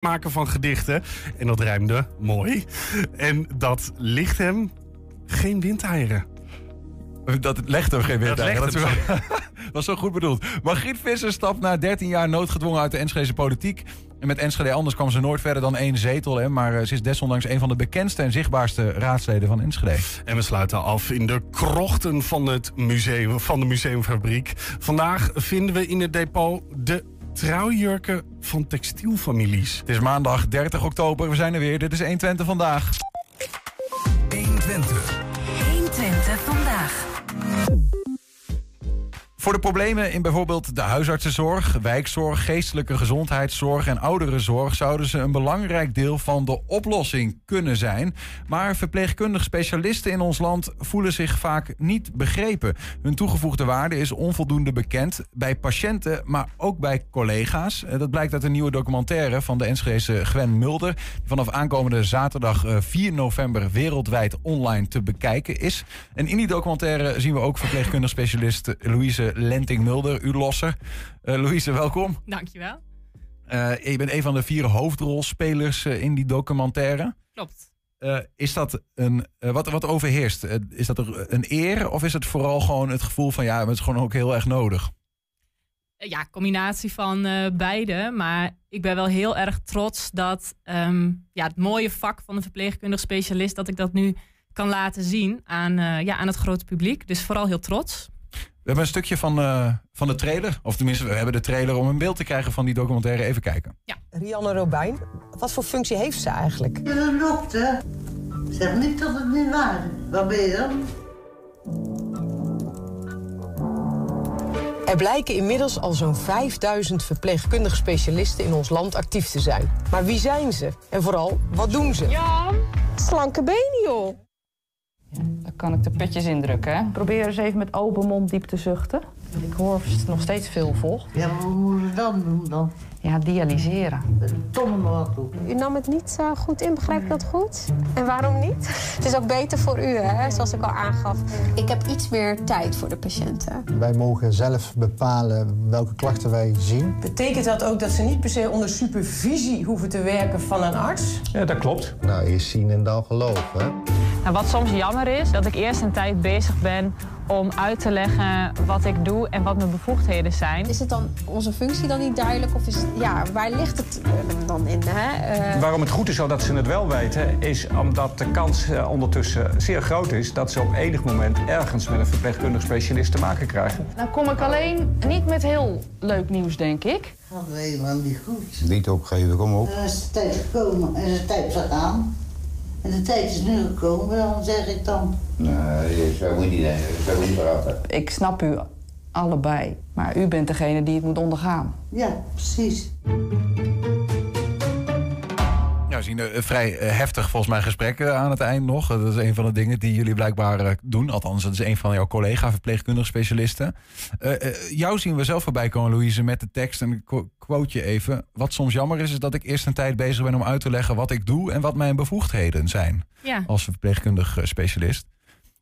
maken van gedichten. En dat rijmde mooi. En dat ligt hem geen windeieren. Dat legt hem geen windeieren. Dat, hem was zo goed bedoeld. Margriet Visser stapt na 13 jaar noodgedwongen uit de Enschedese politiek. En met Enschede anders kwam ze nooit verder dan één zetel. Hè, maar eh, ze is desondanks een van de bekendste en zichtbaarste raadsleden van Enschede. En we sluiten af in de krochten van, het museum, van de museumfabriek. Vandaag vinden we in het depot de trouwjurken van textielfamilies. Het is maandag 30 oktober. We zijn er weer. Dit is 120 vandaag. Voor de problemen in bijvoorbeeld de huisartsenzorg, wijkzorg, geestelijke gezondheidszorg en ouderenzorg zouden ze een belangrijk deel van de oplossing kunnen zijn. Maar verpleegkundig specialisten in ons land voelen zich vaak niet begrepen. Hun toegevoegde waarde is onvoldoende bekend bij patiënten, maar ook bij collega's. Eh, Dat blijkt uit een nieuwe documentaire van de Enschedese Gwen Mulder, die vanaf aankomende zaterdag eh, 4 november wereldwijd online te bekijken is. En in die documentaire zien we ook verpleegkundig specialist Louise Lenting-Mulder, u losser. Eh, Louise, welkom. Dankjewel. Eh, je bent een van de vier hoofdrolspelers eh, in die documentaire. Klopt. Is dat een, wat, wat overheerst? Is dat een eer of is het vooral gewoon het gevoel van ja, het is gewoon ook heel erg nodig? Ja, combinatie van beide. Maar ik ben wel heel erg trots dat ehm, ja, het mooie vak van de verpleegkundig specialist, dat ik dat nu kan laten zien aan, ja, aan het grote publiek. Dus vooral heel trots. We hebben een stukje van, eh, van de trailer, of tenminste, we hebben de trailer om een beeld te krijgen van die documentaire. Even kijken. Rianne Robijn, wat voor functie heeft ze eigenlijk? Je bent een dokter. Zeg niet dat het niet waar is. Wat ben je dan? Er blijken inmiddels al zo'n 5000 verpleegkundige specialisten in ons land actief te zijn. Maar wie zijn ze? En vooral, wat doen ze? Slanke benen, joh. Dan kan ik de putjes indrukken. Hè? Probeer eens even met open mond diep te zuchten. Ik hoor nog steeds veel vocht. Ja, maar wat moeten we dan doen dan? Ja, dialyseren. Met een tomme wat doen. U nam het niet zo goed in, begrijp ik dat goed? En waarom niet? Het is ook beter voor u, hè, zoals ik al aangaf. Ik heb iets meer tijd voor de patiënten. Wij mogen zelf bepalen welke klachten wij zien. Betekent dat ook dat ze niet per se onder supervisie hoeven te werken van een arts? Ja, dat klopt. Nou, eerst zien en dan geloven. Nou, wat soms jammer is, dat ik eerst een tijd bezig ben om uit te leggen wat ik doe en wat mijn bevoegdheden zijn. Is het dan onze functie dan niet duidelijk? Of is het, ja, waar ligt het eh, dan in? Hè? Eh, Waarom het goed is dat ze het wel weten, is omdat de kans eh, ondertussen zeer groot is dat ze op enig moment ergens met een verpleegkundig specialist te maken krijgen. Nou kom ik alleen niet met heel leuk nieuws, denk ik. Dat is helemaal niet goed. Niet opgeven, kom op. Dan is de tijd gekomen en is de tijd vergaan. En de tijd is nu gekomen, dan zeg ik dan. Nee, zo moet je niet, zo moet je praten. Ik snap u allebei, maar u bent degene die het moet ondergaan. Ja, precies. We zien een vrij eh, heftig volgens mij gesprek eh, aan het eind nog. Dat is een van de dingen die jullie blijkbaar eh, doen. Althans, dat is een van jouw collega verpleegkundig specialisten. Eh, eh, jou zien we zelf voorbij komen, Louise, met de tekst. En ik qu- quote je even. Wat soms jammer is, is dat ik eerst een tijd bezig ben om uit te leggen wat ik doe en wat mijn bevoegdheden zijn Ja. als verpleegkundig eh, specialist.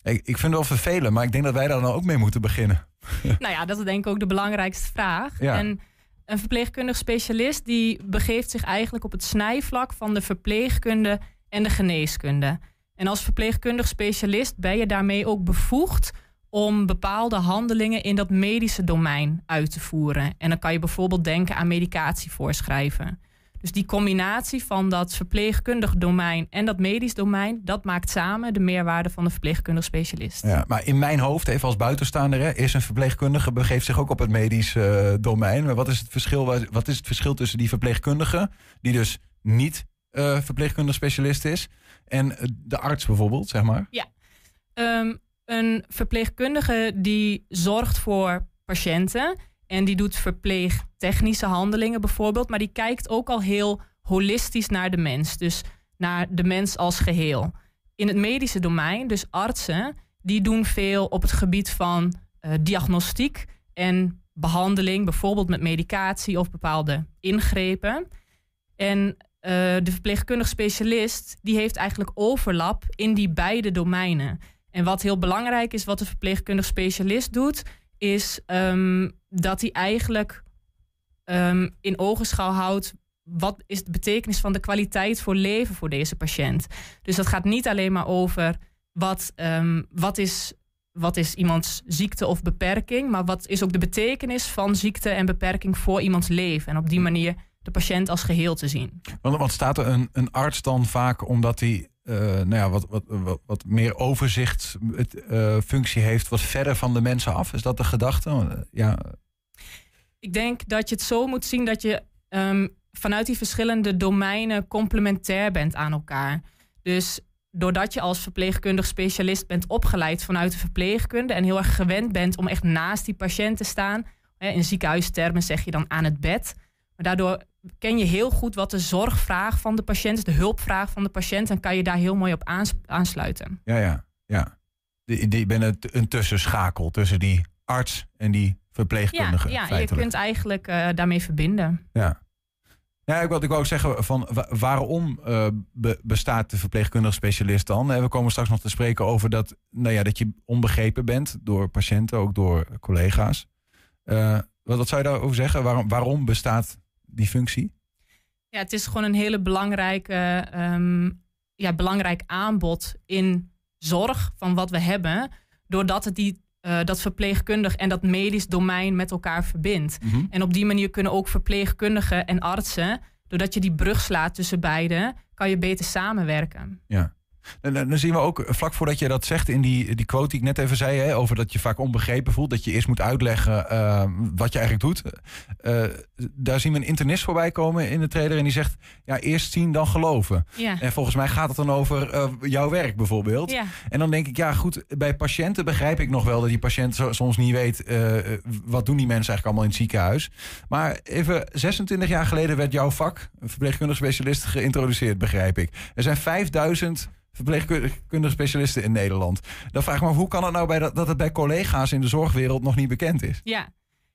Ik, ik vind het wel vervelend, maar ik denk dat wij daar dan ook mee moeten beginnen. nou ja, dat is denk ik ook de belangrijkste vraag. Ja. En een verpleegkundig specialist die begeeft zich eigenlijk op het snijvlak van de verpleegkunde en de geneeskunde. En als verpleegkundig specialist ben je daarmee ook bevoegd om bepaalde handelingen in dat medische domein uit te voeren. En dan kan je bijvoorbeeld denken aan medicatie voorschrijven. Dus die combinatie van dat verpleegkundig domein en dat medisch domein, dat maakt samen de meerwaarde van de verpleegkundig specialist. Ja, maar in mijn hoofd, even als buitenstaander, hè, is een verpleegkundige begeeft zich ook op het medisch eh, domein. Maar wat is, het verschil, wa- wat is het verschil tussen die verpleegkundige, die dus niet eh, verpleegkundig specialist is, en eh, de arts bijvoorbeeld, zeg maar? Ja. Ehm, een verpleegkundige die zorgt voor patiënten en die doet verpleegtechnische handelingen bijvoorbeeld, maar die kijkt ook al heel holistisch naar de mens, dus naar de mens als geheel. In het medische domein, dus artsen, die doen veel op het gebied van eh, diagnostiek en behandeling, bijvoorbeeld met medicatie of bepaalde ingrepen. En eh, de verpleegkundig specialist die heeft eigenlijk overlap in die beide domeinen. En wat heel belangrijk is, wat de verpleegkundig specialist doet, is ehm, dat hij eigenlijk ehm, in ogenschouw houdt wat is de betekenis van de kwaliteit voor leven voor deze patiënt. Dus dat gaat niet alleen maar over wat, ehm, wat, is, wat is iemands ziekte of beperking, maar wat is ook de betekenis van ziekte en beperking voor iemands leven. En op die manier de patiënt als geheel te zien. Want, want staat er een, een arts dan vaak omdat hij eh, nou ja, wat, wat, wat, wat meer overzicht het, eh, functie heeft, wat verder van de mensen af? Is dat de gedachte? Ik denk dat je het zo moet zien dat je ehm, vanuit die verschillende domeinen complementair bent aan elkaar. Dus doordat je als verpleegkundig specialist bent opgeleid vanuit de verpleegkunde en heel erg gewend bent om echt naast die patiënt te staan, in ziekenhuistermen zeg je dan aan het bed. Maar daardoor ken je heel goed wat de zorgvraag van de patiënt is, de hulpvraag van de patiënt, en kan je daar heel mooi op aansluiten. Ja, ja, ja. Die, die ben een tussenschakel tussen die arts en die verpleegkundige. Ja, ja je kunt eigenlijk uh, daarmee verbinden. Ja. Ja, ik wil, ik wou ook zeggen van waarom uh, bestaat de verpleegkundige specialist dan? We komen straks nog te spreken over dat, nou ja, dat je onbegrepen bent door patiënten, ook door collega's. Uh, wat, wat zou je daarover zeggen? Waarom, waarom bestaat die functie? Ja, het is gewoon een hele belangrijke, um, ja, belangrijk aanbod in zorg van wat we hebben. Doordat het die, uh, dat verpleegkundig en dat medisch domein met elkaar verbindt. Mm -hmm. En op die manier kunnen ook verpleegkundigen en artsen, doordat je die brug slaat tussen beiden, kan je beter samenwerken. Ja. En dan zien we ook, vlak voordat je dat zegt in die, die quote die ik net even zei, hè, over dat je vaak onbegrepen voelt, dat je eerst moet uitleggen uh, wat je eigenlijk doet. Uh, daar zien we een internist voorbij komen in de trailer en die zegt, ja, eerst zien dan geloven. Ja. En volgens mij gaat het dan over uh, jouw werk bijvoorbeeld. Ja. En dan denk ik, ja goed, bij patiënten begrijp ik nog wel dat die patiënt soms niet weet, wat doen die mensen eigenlijk allemaal in het ziekenhuis. Maar even, 26 jaar geleden werd jouw vak, verpleegkundig specialist, geïntroduceerd, begrijp ik. Er zijn 5000 verpleegkundige specialisten in Nederland. Dan vraag ik me af, hoe kan het nou bij dat, dat het bij collega's in de zorgwereld nog niet bekend is? Ja,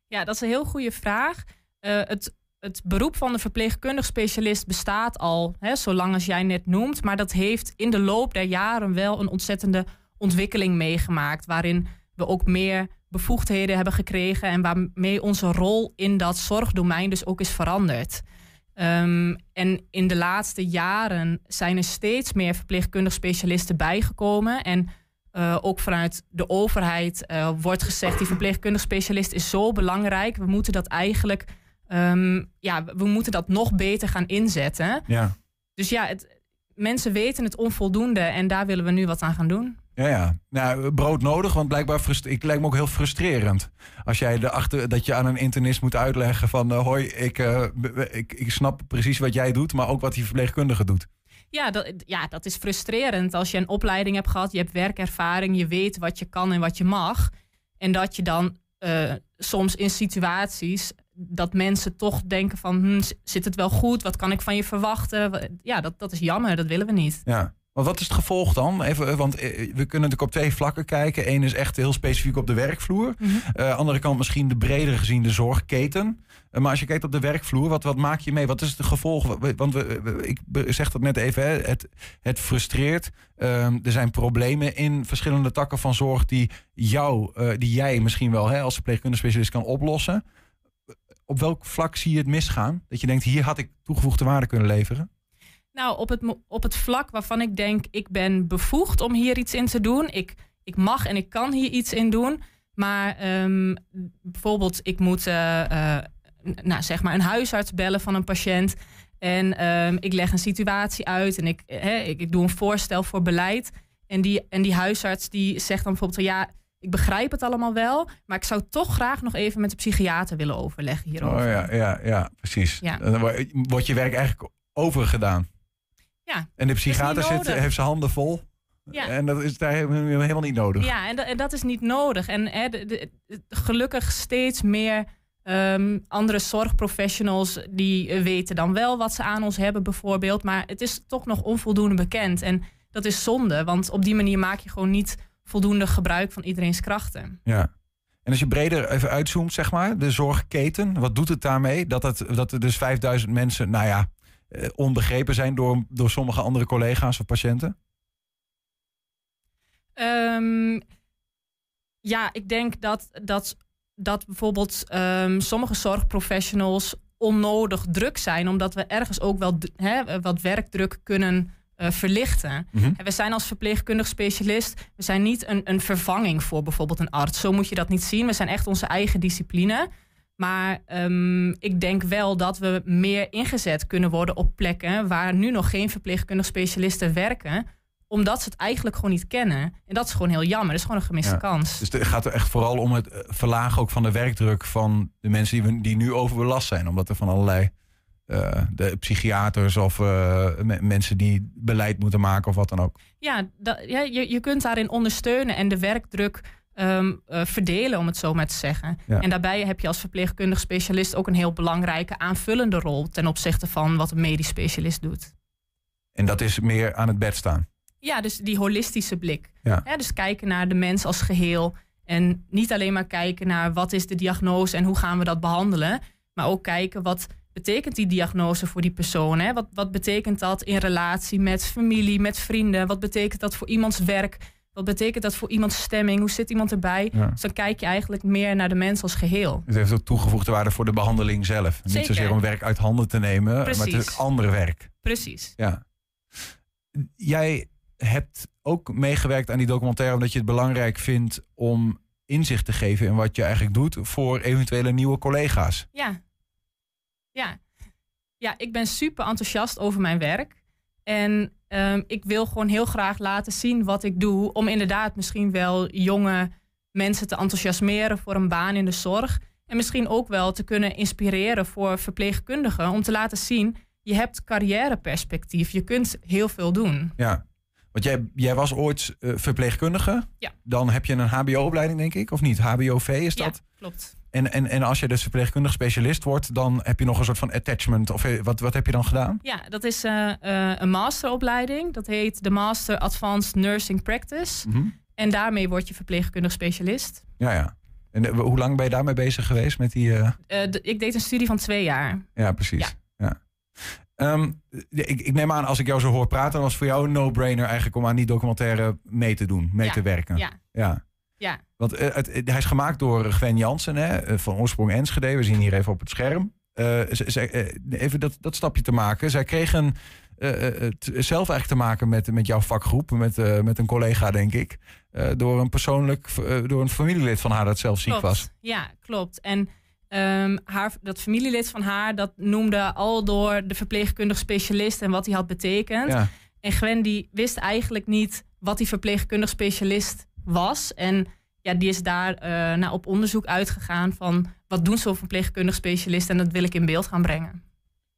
ja dat is een heel goede vraag. Uh, het, het beroep van de verpleegkundig specialist bestaat al, hè, zolang als jij net noemt. Maar dat heeft in de loop der jaren wel een ontzettende ontwikkeling meegemaakt. Waarin we ook meer bevoegdheden hebben gekregen en waarmee onze rol in dat zorgdomein dus ook is veranderd. Um, en in de laatste jaren zijn er steeds meer verpleegkundig specialisten bijgekomen. En uh, ook vanuit de overheid uh, wordt gezegd: die verpleegkundig specialist is zo belangrijk. We moeten dat eigenlijk, um, ja, we moeten dat nog beter gaan inzetten. Ja. Dus ja, het, mensen weten het onvoldoende en daar willen we nu wat aan gaan doen. Ja, ja. Nou, brood nodig, want blijkbaar ik lijkt me ook heel frustrerend. Als jij erachter dat je aan een internist moet uitleggen van uh, hoi, ik, uh, ik, ik snap precies wat jij doet, maar ook wat die verpleegkundige doet. Ja dat, ja, dat is frustrerend. Als je een opleiding hebt gehad, je hebt werkervaring, je weet wat je kan en wat je mag. En dat je dan uh, soms in situaties dat mensen toch denken van hm, zit het wel goed? Wat kan ik van je verwachten? Ja, dat, dat is jammer, dat willen we niet. Ja. Maar wat is het gevolg dan? Even, want we kunnen natuurlijk op twee vlakken kijken. Eén is echt heel specifiek op de werkvloer. Mm -hmm. uh, andere kant misschien de breder gezien de zorgketen. Uh, maar als je kijkt op de werkvloer, wat, wat maak je mee? Wat is het gevolg? Want we, we, ik zeg dat net even, hè, het, het frustreert. Uh, er zijn problemen in verschillende takken van zorg die, jou, uh, die jij misschien wel hè, als verpleegkundige specialist kan oplossen. Op welk vlak zie je het misgaan? Dat je denkt, hier had ik toegevoegde waarde kunnen leveren? Nou, op het, op het vlak waarvan ik denk, ik ben bevoegd om hier iets in te doen. Ik, ik mag en ik kan hier iets in doen. Maar um, bijvoorbeeld, ik moet uh, uh, nou, zeg maar een huisarts bellen van een patiënt. En um, ik leg een situatie uit en ik, hè, ik, ik, doe een voorstel voor beleid. En die, en die huisarts die zegt dan bijvoorbeeld, ja, ik begrijp het allemaal wel, maar ik zou toch graag nog even met de psychiater willen overleggen hierover. Oh ja, ja, ja precies. Ja. Dan wordt je werk eigenlijk overgedaan. Ja, en de psychiater zit, heeft zijn handen vol. Ja. En dat is daar helemaal niet nodig. Ja, en, dat, en dat is niet nodig. En hè, de, de, gelukkig steeds meer um, andere zorgprofessionals die weten dan wel wat ze aan ons hebben, bijvoorbeeld. Maar het is toch nog onvoldoende bekend. En dat is zonde, want op die manier maak je gewoon niet voldoende gebruik van iedereen's krachten. Ja. En als je breder even uitzoomt, zeg maar, de zorgketen, wat doet het daarmee? Dat, het, dat er dus 5000 mensen, nou ja, onbegrepen zijn door, door sommige andere collega's of patiënten? Um, ja, ik denk dat, dat, dat bijvoorbeeld um, sommige zorgprofessionals onnodig druk zijn, omdat we ergens ook wel hè, wat werkdruk kunnen eh, verlichten. Mhm. We zijn als verpleegkundig specialist, we zijn niet een, een vervanging voor bijvoorbeeld een arts. Zo moet je dat niet zien. We zijn echt onze eigen discipline. Maar ehm, ik denk wel dat we meer ingezet kunnen worden op plekken waar nu nog geen verpleegkundig specialisten werken, omdat ze het eigenlijk gewoon niet kennen. En dat is gewoon heel jammer. Dat is gewoon een gemiste Ja. kans. Dus het gaat er echt vooral om het eh, verlagen ook van de werkdruk van de mensen die, we, die nu overbelast zijn. Omdat er van allerlei eh, de psychiaters of eh, me- mensen die beleid moeten maken of wat dan ook. Ja, dat, ja je, je kunt daarin ondersteunen en de werkdruk ehm, eh, verdelen, om het zo maar te zeggen. Ja. En daarbij heb je als verpleegkundig specialist ook een heel belangrijke aanvullende rol ten opzichte van wat een medisch specialist doet. En dat is meer aan het bed staan. Ja, dus die holistische blik. Ja. Dus kijken naar de mens als geheel. En niet alleen maar kijken naar wat is de diagnose en hoe gaan we dat behandelen. Maar ook kijken wat betekent die diagnose voor die persoon. Hè? Wat, wat betekent dat in relatie met familie, met vrienden? Wat betekent dat voor iemands werk? Wat betekent dat voor iemands stemming? Hoe zit iemand erbij? Ja. Dus dan kijk je eigenlijk meer naar de mens als geheel. Het heeft ook toegevoegde waarde voor de behandeling zelf. Niet zozeer om werk uit handen te nemen, maar het is ander werk. Precies. Ja. Jij hebt ook meegewerkt aan die documentaire omdat je het belangrijk vindt om inzicht te geven in wat je eigenlijk doet voor eventuele nieuwe collega's. Ja. Ja. Ja, ik ben super enthousiast over mijn werk. En ehm, ik wil gewoon heel graag laten zien wat ik doe. Om inderdaad misschien wel jonge mensen te enthousiasmeren voor een baan in de zorg. En misschien ook wel te kunnen inspireren voor verpleegkundigen. Om te laten zien, je hebt carrièreperspectief. Je kunt heel veel doen. Ja. Want jij, jij was ooit eh, verpleegkundige. Ja. Dan heb je een HBO-opleiding, denk ik, of niet? HBOV is dat? Ja, klopt. En, en, en als je dus verpleegkundig specialist wordt, dan heb je nog een soort van attachment. Of eh, wat, wat heb je dan gedaan? Ja, dat is eh, eh, een masteropleiding. Dat heet de Master Advanced Nursing Practice. Mhm. En daarmee word je verpleegkundig specialist. Ja, ja. En hoe lang ben je daarmee bezig geweest met die... ik deed een studie van twee jaar. Ja, precies. Ja. Ehm, ik, ik neem aan, als ik jou zo hoor praten, dan was het voor jou een no-brainer eigenlijk om aan die documentaire mee te doen, mee Ja, te werken. ja. ja. Ja, Want eh, het, het- hij is gemaakt door Gwen Jansen, hè, eh, van oorsprong Enschede. We zien hier even op het scherm. Eh, eh, even dat, dat stapje te maken. Zij kregen eh, eh, het zelf eigenlijk te maken met, met jouw vakgroep, met, eh, met een collega, denk ik. eh, door een persoonlijk, eh, door een familielid van haar dat zelf ziek was. Ja, klopt. En ehm, haar, dat familielid van haar, dat noemde al door de verpleegkundig specialist en wat hij had betekend. Ja. En Gwen die wist eigenlijk niet wat die verpleegkundig specialist was. En ja, die is daar naar op onderzoek uitgegaan van wat doen zo'n verpleegkundig specialist en dat wil ik in beeld gaan brengen.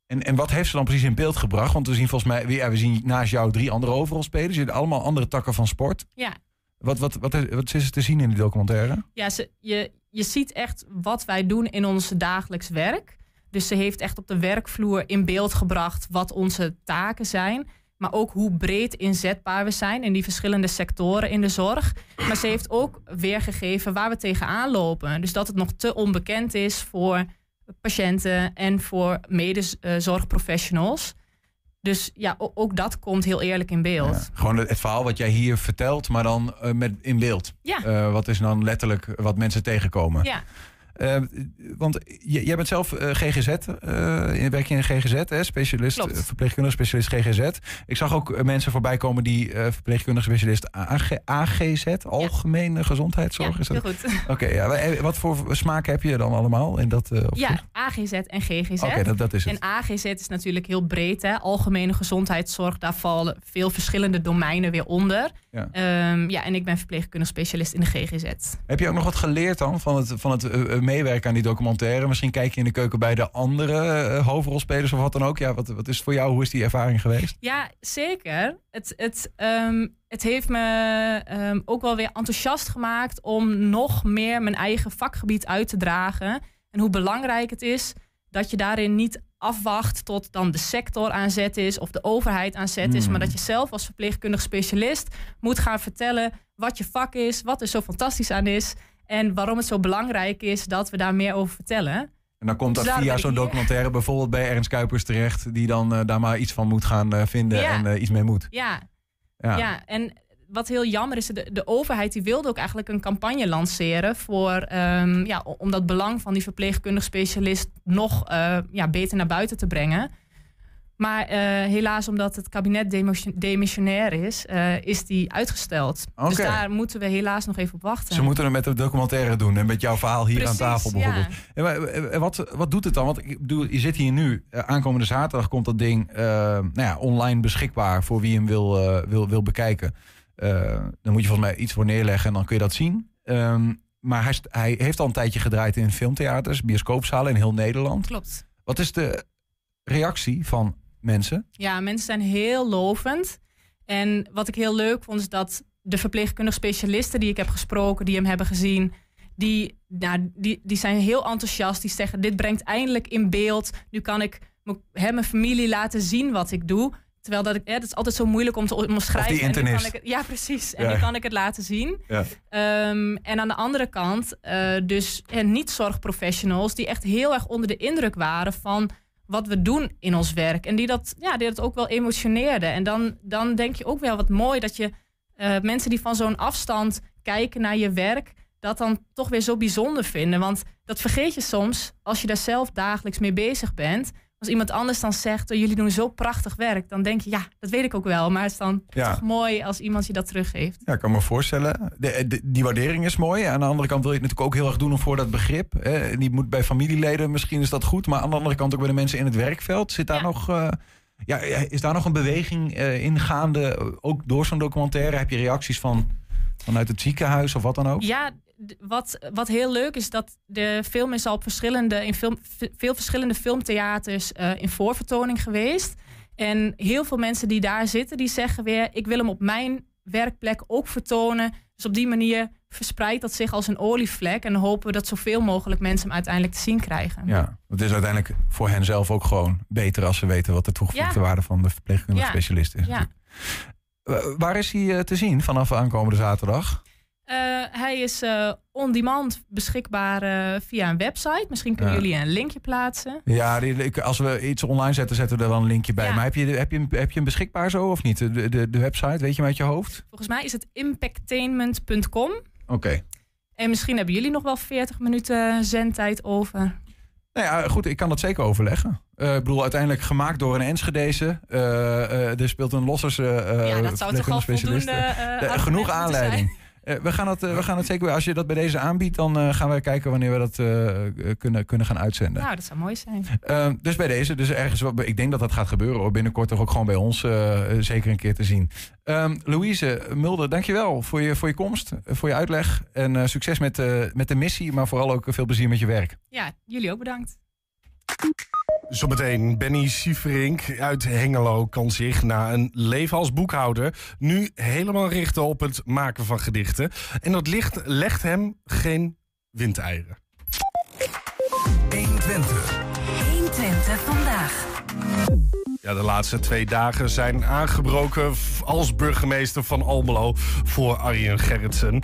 En, en wat heeft ze dan precies in beeld gebracht? Want we zien volgens mij, ja, we zien naast jou drie andere overalspelers. Je hebt allemaal andere takken van sport. Ja, Wat, wat, wat, wat is er te zien in die documentaire? Ja, ze, je, je ziet echt wat wij doen in ons dagelijks werk. Dus ze heeft echt op de werkvloer in beeld gebracht wat onze taken zijn. Maar ook hoe breed inzetbaar we zijn in die verschillende sectoren in de zorg. Maar ze heeft ook weergegeven waar we tegenaan lopen. Dus dat het nog te onbekend is voor patiënten en voor medezorgprofessionals. Dus ja, ook dat komt heel eerlijk in beeld. Gewoon het, het verhaal wat jij hier vertelt, maar dan eh, met, in beeld. Ja. Eh, wat is dan letterlijk wat mensen tegenkomen? Ja. Eh, want jij bent zelf eh, GGZ, eh, werk je in GGZ, hè? specialist, Klopt. verpleegkundige specialist GGZ. Ik zag ook mensen voorbij komen die verpleegkundige specialist AG, AGZ, Algemene Gezondheidszorg. Ja, is dat? heel goed. Oké, ja, wat voor smaak heb je dan allemaal in dat? Ja, AGZ en GGZ. Oké, dat- dat is het. En AGZ is natuurlijk heel breed. Hè? Algemene gezondheidszorg, daar vallen veel verschillende domeinen weer onder. Ja. Ehm, ja, en ik ben verpleegkundig specialist in de GGZ. Heb je ook nog wat geleerd dan van het, van het meewerken aan die documentaire? Misschien kijk je in de keuken bij de andere eh, hoofdrolspelers of wat dan ook. Ja, wat, wat is het voor jou? Hoe is die ervaring geweest? Ja, zeker. Het, het, ehm, het heeft me ehm, ook wel weer enthousiast gemaakt om nog meer mijn eigen vakgebied uit te dragen. En hoe belangrijk het is dat je daarin niet afwacht tot dan de sector aan zet is of de overheid aan zet is. Hmm. Maar dat je zelf als verpleegkundig specialist moet gaan vertellen wat je vak is, wat er zo fantastisch aan is. En waarom het zo belangrijk is dat we daar meer over vertellen. En dan komt dat Dus daarom via zo'n documentaire bijvoorbeeld bij Ernst Kuipers terecht, die dan eh, daar maar iets van moet gaan eh, vinden Ja. en eh, iets mee moet. Ja, Ja. ja. en wat heel jammer is, de, de overheid die wilde ook eigenlijk een campagne lanceren voor ehm, ja, om dat belang van die verpleegkundig specialist nog ja, beter naar buiten te brengen. Maar uh, helaas, omdat het kabinet demissionair is, uh, is die uitgesteld. Okay. Dus daar moeten we helaas nog even op wachten. Ze moeten het met de documentaire doen en met jouw verhaal hier Precies, aan tafel bijvoorbeeld. Ja. En wat, wat doet het dan? Want ik bedoel, je zit hier nu. Uh, aankomende zaterdag komt dat ding nou ja, online beschikbaar voor wie hem wil, wil, wil bekijken. dan moet je volgens mij iets voor neerleggen en dan kun je dat zien. Um, maar hij, hij heeft al een tijdje gedraaid in filmtheaters, bioscoopzalen in heel Nederland. Klopt. Wat is de reactie van mensen? Ja, mensen zijn heel lovend. En wat ik heel leuk vond, is dat de verpleegkundig specialisten die ik heb gesproken, die hem hebben gezien, die, nou, die, die zijn heel enthousiast. Die zeggen: Dit brengt eindelijk in beeld. Nu kan ik hè, mijn familie laten zien wat ik doe. Terwijl dat ik, hè, dat is altijd zo moeilijk om te omschrijven. En nu kan ik, ja, precies. En ja. nu kan ik het laten zien. Ja. Um, en aan de andere kant, uh, dus niet-zorgprofessionals die echt heel erg onder de indruk waren van wat we doen in ons werk. En die dat, ja, die dat ook wel emotioneerde. En dan, dan denk je ook wel wat mooi dat je uh, mensen die van zo'n afstand kijken naar je werk, dat dan toch weer zo bijzonder vinden. Want dat vergeet je soms als je daar zelf dagelijks mee bezig bent. Als iemand anders dan zegt, oh, jullie doen zo prachtig werk, dan denk je, ja, dat weet ik ook wel. Maar het is dan Ja. toch mooi als iemand je dat teruggeeft. Ja, ik kan me voorstellen. De, de- die waardering is mooi. Aan de andere kant wil je het natuurlijk ook heel erg doen voor dat begrip. Hè. Die moet bij familieleden, misschien is dat goed. Maar aan de andere kant ook bij de mensen in het werkveld. Zit daar nog, eh, ja, is daar nog een beweging eh, in gaande? Ook door zo'n documentaire? Heb je reacties van, vanuit het ziekenhuis of wat dan ook? Ja, wat, wat heel leuk is dat de film is al op verschillende, in film, veel verschillende filmtheaters eh, in voorvertoning geweest. En heel veel mensen die daar zitten, die zeggen weer... ik wil hem op mijn werkplek ook vertonen. Dus op die manier verspreidt dat zich als een olievlek. En hopen we dat zoveel mogelijk mensen hem uiteindelijk te zien krijgen. Ja, het is uiteindelijk voor hen zelf ook gewoon beter als ze weten wat de toegevoegde Ja. waarde van de verpleegkundige Ja. specialist is. Ja. Eh, Waar is hij eh, te zien vanaf aankomende zaterdag? Eh, hij is eh, on-demand beschikbaar eh, via een website. Misschien kunnen jullie een linkje plaatsen. Ja, als we iets online zetten, zetten we er wel een linkje bij. Ja. Maar heb je, heb, je, hem- heb je hem beschikbaar zo of niet? De, de, de website, weet je hem uit je hoofd? Volgens mij is het impactainment.com. Oké. En misschien hebben jullie nog wel 40 minuten zendtijd over. Nou ja, goed, ik kan dat zeker overleggen. Eh, ik bedoel, uiteindelijk gemaakt door een Enschedeze. Eh, eh, er speelt een lossers ja, dat zou toch al specialist. voldoende argument genoeg aanleiding. Eh, we, gaan het, eh, we gaan het zeker. Als je dat bij deze aanbiedt, dan eh, gaan we kijken wanneer we dat kunnen, kunnen gaan uitzenden. Nou, dat zou mooi zijn. Eh, dus bij deze, dus ergens, wat- ik denk dat dat gaat gebeuren hoor. Binnenkort toch ook gewoon bij ons zeker een keer te zien. Ehm, Louise Mulder, dankjewel voor je, voor je komst, voor je uitleg. En succes met, met de missie, maar vooral ook veel plezier met je werk. Ja, jullie ook bedankt. Zometeen, Benny Sieverink uit Hengelo kan zich na een leven als boekhouder nu helemaal richten op het maken van gedichten. En dat ligt, legt hem geen windeieren. 120. 120 De laatste twee dagen zijn aangebroken als burgemeester van Almelo voor Arjen Gerritsen.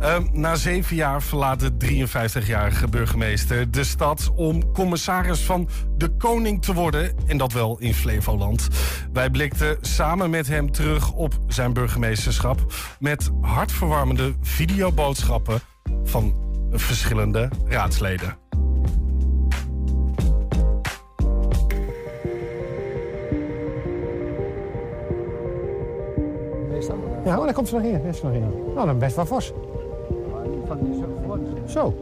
Ehm, na zeven jaar verlaat de 53-jarige burgemeester de stad om commissaris van de koning te worden. En dat wel in Flevoland. Wij blikten samen met hem terug op zijn burgemeesterschap met hartverwarmende videoboodschappen van verschillende raadsleden. Ja, oh, daar komt ze nog in. Daar is ze nog in. Nou, dan best wel fors. Zo.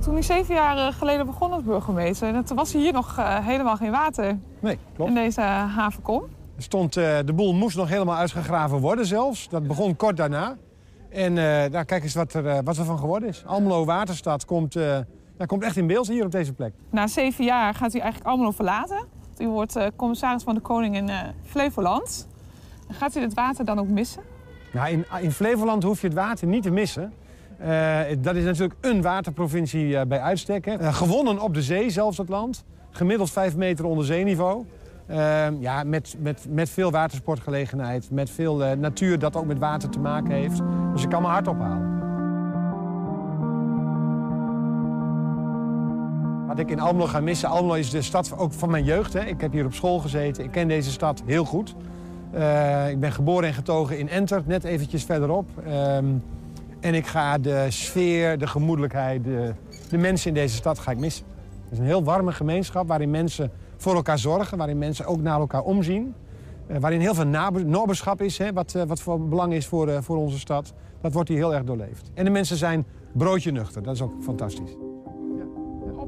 Toen ik zeven jaar eh, geleden begon als burgemeester, en toen was hier nog eh, helemaal geen water Nee, klopt. in deze havenkom. Er Stond, eh, de boel moest nog helemaal uitgegraven worden zelfs. Dat begon kort daarna. En eh daar kijk eens wat er, eh, wat er van geworden is. Almelo Waterstad komt, eh, ja, komt echt in beeld hier op deze plek. Na zeven jaar gaat u eigenlijk Almelo verlaten. U wordt eh, commissaris van de Koning in eh, Flevoland. Gaat u het water dan ook missen? Nou, in, in Flevoland hoef je het water niet te missen. Eh, dat is natuurlijk een waterprovincie eh, bij uitstek. Eh, gewonnen op de zee, zelfs het land. Gemiddeld 5 meter onder zeeniveau. Ja, met, met, met veel watersportgelegenheid. Met veel natuur dat ook met water te maken heeft. Dus ik kan mijn hart ophalen. Wat ik in Almelo ga missen. Almelo is de stad ook van mijn jeugd. Hè. Ik heb hier op school gezeten. Ik ken deze stad heel goed. Eh, ik ben geboren en getogen in Enter, net eventjes verderop. Ehm, en ik ga de sfeer, de gemoedelijkheid, de, de mensen in deze stad ga ik missen. Het is een heel warme gemeenschap waarin mensen voor elkaar zorgen, waarin mensen ook naar elkaar omzien. Eh, waarin heel veel nabe- nobberschap is, hè, wat, eh, wat voor belang is voor, voor onze stad. Dat wordt hier heel erg doorleefd. En de mensen zijn broodje nuchter, dat is ook fantastisch.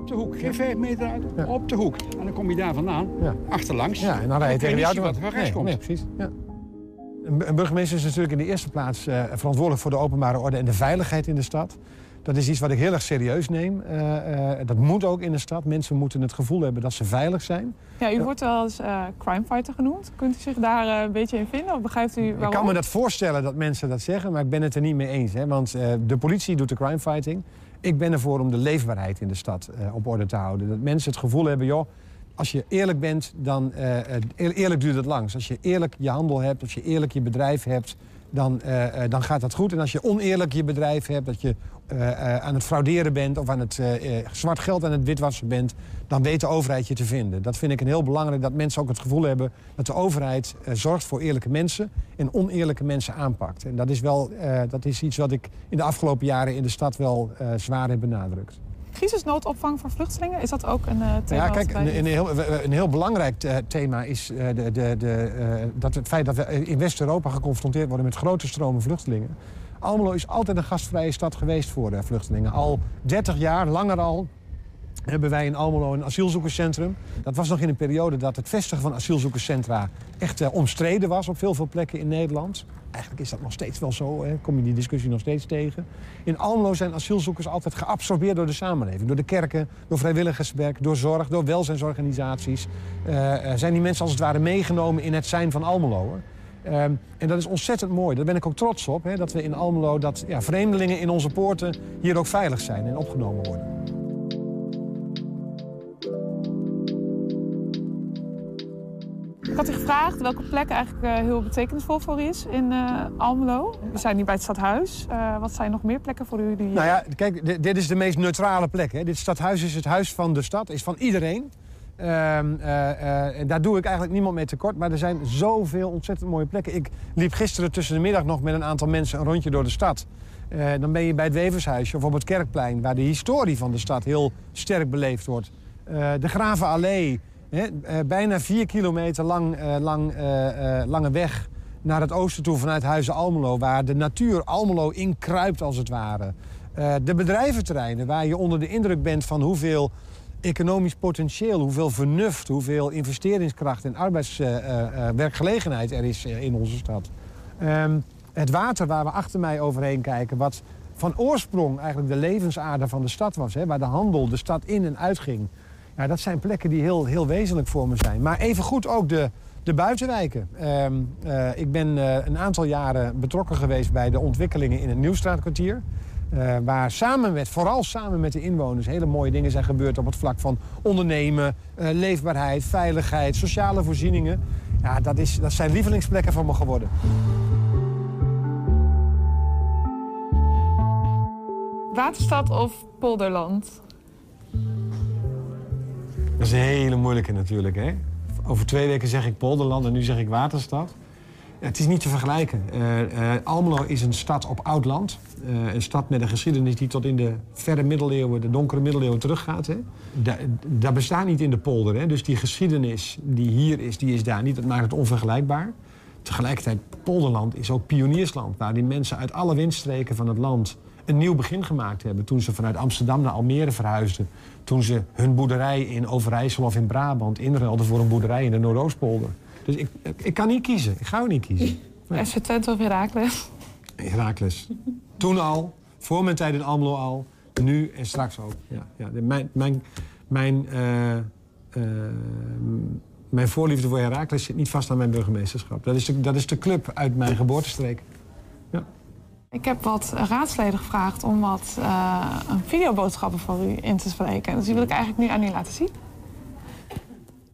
Op de hoek, geen vijf meter uit, op de hoek. En dan kom je daar vandaan, achterlangs. Ja, en dan rij je tegen die auto. wat rechts nee, komt. nee, precies. Ja. Een, burgemeester is natuurlijk in de eerste plaats eh, verantwoordelijk voor de openbare orde en de veiligheid in de stad. Dat is iets wat ik heel erg serieus neem. Eh, eh, dat moet ook in de stad. Mensen moeten het gevoel hebben dat ze veilig zijn. Ja, u wordt wel eens eh crimefighter genoemd. Kunt u zich daar eh, een beetje in vinden? Of begrijpt u waarom? Ik kan me dat voorstellen dat mensen dat zeggen, maar ik ben het er niet mee eens. Hè? Want eh, de politie doet de crimefighting. Ik ben ervoor om de leefbaarheid in de stad eh, op orde te houden. Dat mensen het gevoel hebben, joh, als je eerlijk bent, dan eh, eh, eer- eerlijk duurt het langs. Als je eerlijk je handel hebt, als je eerlijk je bedrijf hebt, dan, eh, eh, dan gaat dat goed. En als je oneerlijk je bedrijf hebt, dat je eh, aan het frauderen bent of aan het zwart geld aan het witwassen bent, dan weet de overheid je te vinden. Dat vind ik een heel belangrijk, dat mensen ook het gevoel hebben dat de overheid zorgt voor eerlijke mensen en oneerlijke mensen aanpakt. En dat is, wel, dat is iets wat ik in de afgelopen jaren in de stad wel zwaar heb benadrukt. Crisisnoodopvang voor vluchtelingen, is dat ook een eh, thema? Ja, kijk, een, een, heel, een heel belangrijk eh, thema is eh, de, de, de, dat het feit dat we in West-Europa geconfronteerd worden met grote stromen vluchtelingen. Almelo is altijd een gastvrije stad geweest voor vluchtelingen. Al 30 jaar, langer al, hebben wij in Almelo een asielzoekerscentrum. Dat was nog in een periode dat het vestigen van asielzoekerscentra echt omstreden was op veel, veel plekken in Nederland. Eigenlijk is dat nog steeds wel zo, hè. kom je die discussie nog steeds tegen. In Almelo zijn asielzoekers altijd geabsorbeerd door de samenleving. Door de kerken, door vrijwilligerswerk, door zorg, door welzijnsorganisaties. Eh, eh, zijn die mensen als het ware meegenomen in het zijn van Almelo. Ehm, en dat is ontzettend mooi. Daar ben ik ook trots op. Hè, dat we in Almelo, dat ja, vreemdelingen in onze poorten hier ook veilig zijn en opgenomen worden. Ik had u gevraagd welke plek eigenlijk eh, heel betekenisvol voor u is in eh, Almelo. We zijn nu bij het stadhuis. Eh, wat zijn nog meer plekken voor u die... Nou ja, kijk, di- dit is de meest neutrale plek. Hè. Dit stadhuis is het huis van de stad, is van iedereen. Ehm, eh, eh, daar doe ik eigenlijk niemand mee tekort. Maar er zijn zoveel ontzettend mooie plekken. Ik liep gisteren tussen de middag nog met een aantal mensen een rondje door de stad. Dan ben je bij het Wevershuisje of op het Kerkplein... waar de historie van de stad heel sterk beleefd wordt. De Gravenallee, eh, bijna vier kilometer lang, eh, lang, eh, lange weg naar het oosten toe vanuit Huizen Almelo... waar de natuur Almelo inkruipt als het ware. De bedrijventerreinen waar je onder de indruk bent van hoeveel economisch potentieel, hoeveel vernuft, hoeveel investeringskracht en arbeidswerkgelegenheid er is in onze stad. Ehm, het water waar we achter mij overheen kijken, wat van oorsprong eigenlijk de levensader van de stad was, waar de handel de stad in en uit ging. Ja, dat zijn plekken die heel, heel wezenlijk voor me zijn. Maar evengoed ook de, de buitenwijken. Ehm, eh, ik ben eh, een aantal jaren betrokken geweest bij de ontwikkelingen in het Nieuwstraatkwartier. Eh, waar samen met, vooral samen met de inwoners, hele mooie dingen zijn gebeurd op het vlak van ondernemen, leefbaarheid, veiligheid, sociale voorzieningen. Ja, dat, is, dat zijn lievelingsplekken van me geworden. Waterstad of polderland? Dat is een hele moeilijke natuurlijk. Hè? Over twee weken zeg ik Polderland en nu zeg ik Waterstad. Het is niet te vergelijken. Eh, eh, Almelo is een stad op oud land. Eh, een stad met een geschiedenis die tot in de verre middeleeuwen, de donkere middeleeuwen teruggaat. Dat bestaat niet in de polder. Hè? Dus die geschiedenis die hier is, die is daar niet. Dat maakt het onvergelijkbaar. Tegelijkertijd, Polderland is ook pioniersland. Waar die mensen uit alle windstreken van het land een nieuw begin gemaakt hebben. Toen ze vanuit Amsterdam naar Almere verhuisden. Toen ze hun boerderij in Overijssel of in Brabant inruilden voor een boerderij in de Noordoostpolder. Dus ik, ik, kan niet kiezen. Ik ga ook niet kiezen. FC Twente of Heracles? Herakles. Toen al, voor mijn tijd in Almelo al, nu en straks ook. Ja, ja. Mijn, mijn, mijn, eh, eh, mijn voorliefde voor Herakles zit niet vast aan mijn burgemeesterschap. Dat is de, dat is de club uit mijn geboortestreek. Ik heb wat raadsleden gevraagd om wat eh, videoboodschappen voor u in te spreken. Dus die wil ik eigenlijk nu aan u laten zien.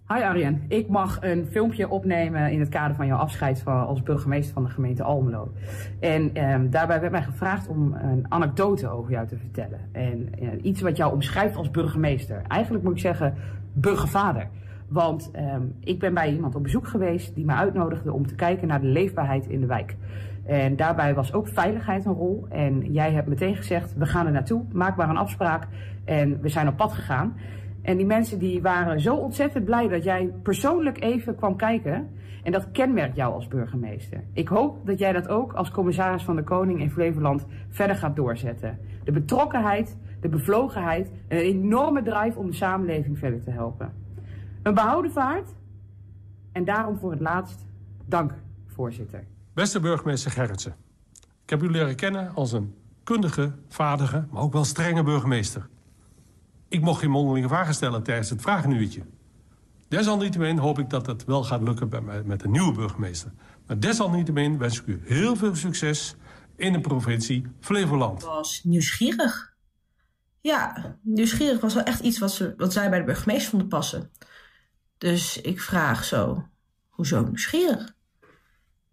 Hi Arjen, ik mag een filmpje opnemen in het kader van jouw afscheid van, als burgemeester van de gemeente Almelo. En ehm, daarbij werd mij gevraagd om een anekdote over jou te vertellen. En eh, iets wat jou omschrijft als burgemeester. Eigenlijk moet ik zeggen burgervader. Want ehm, ik ben bij iemand op bezoek geweest die me uitnodigde om te kijken naar de leefbaarheid in de wijk. En daarbij was ook veiligheid een rol. En jij hebt meteen gezegd, we gaan er naartoe, maak maar een afspraak. En we zijn op pad gegaan. En die mensen die waren zo ontzettend blij dat jij persoonlijk even kwam kijken. En dat kenmerkt jou als burgemeester. Ik hoop dat jij dat ook als commissaris van de Koning in Flevoland verder gaat doorzetten. De betrokkenheid, de bevlogenheid en een enorme drive om de samenleving verder te helpen. Een behouden vaart. En daarom voor het laatst dank, voorzitter. Beste burgemeester Gerritsen. Ik heb u leren kennen als een kundige, vaardige, maar ook wel strenge burgemeester. Ik mocht geen mondelinge vragen stellen tijdens het vragenuurtje. Desalniettemin hoop ik dat het wel gaat lukken met de nieuwe burgemeester. Maar desalniettemin wens ik u heel veel succes in de provincie Flevoland. was nieuwsgierig. Ja, nieuwsgierig was wel echt iets wat, ze, wat zij bij de burgemeester vonden passen. Dus ik vraag zo, hoezo nieuwsgierig?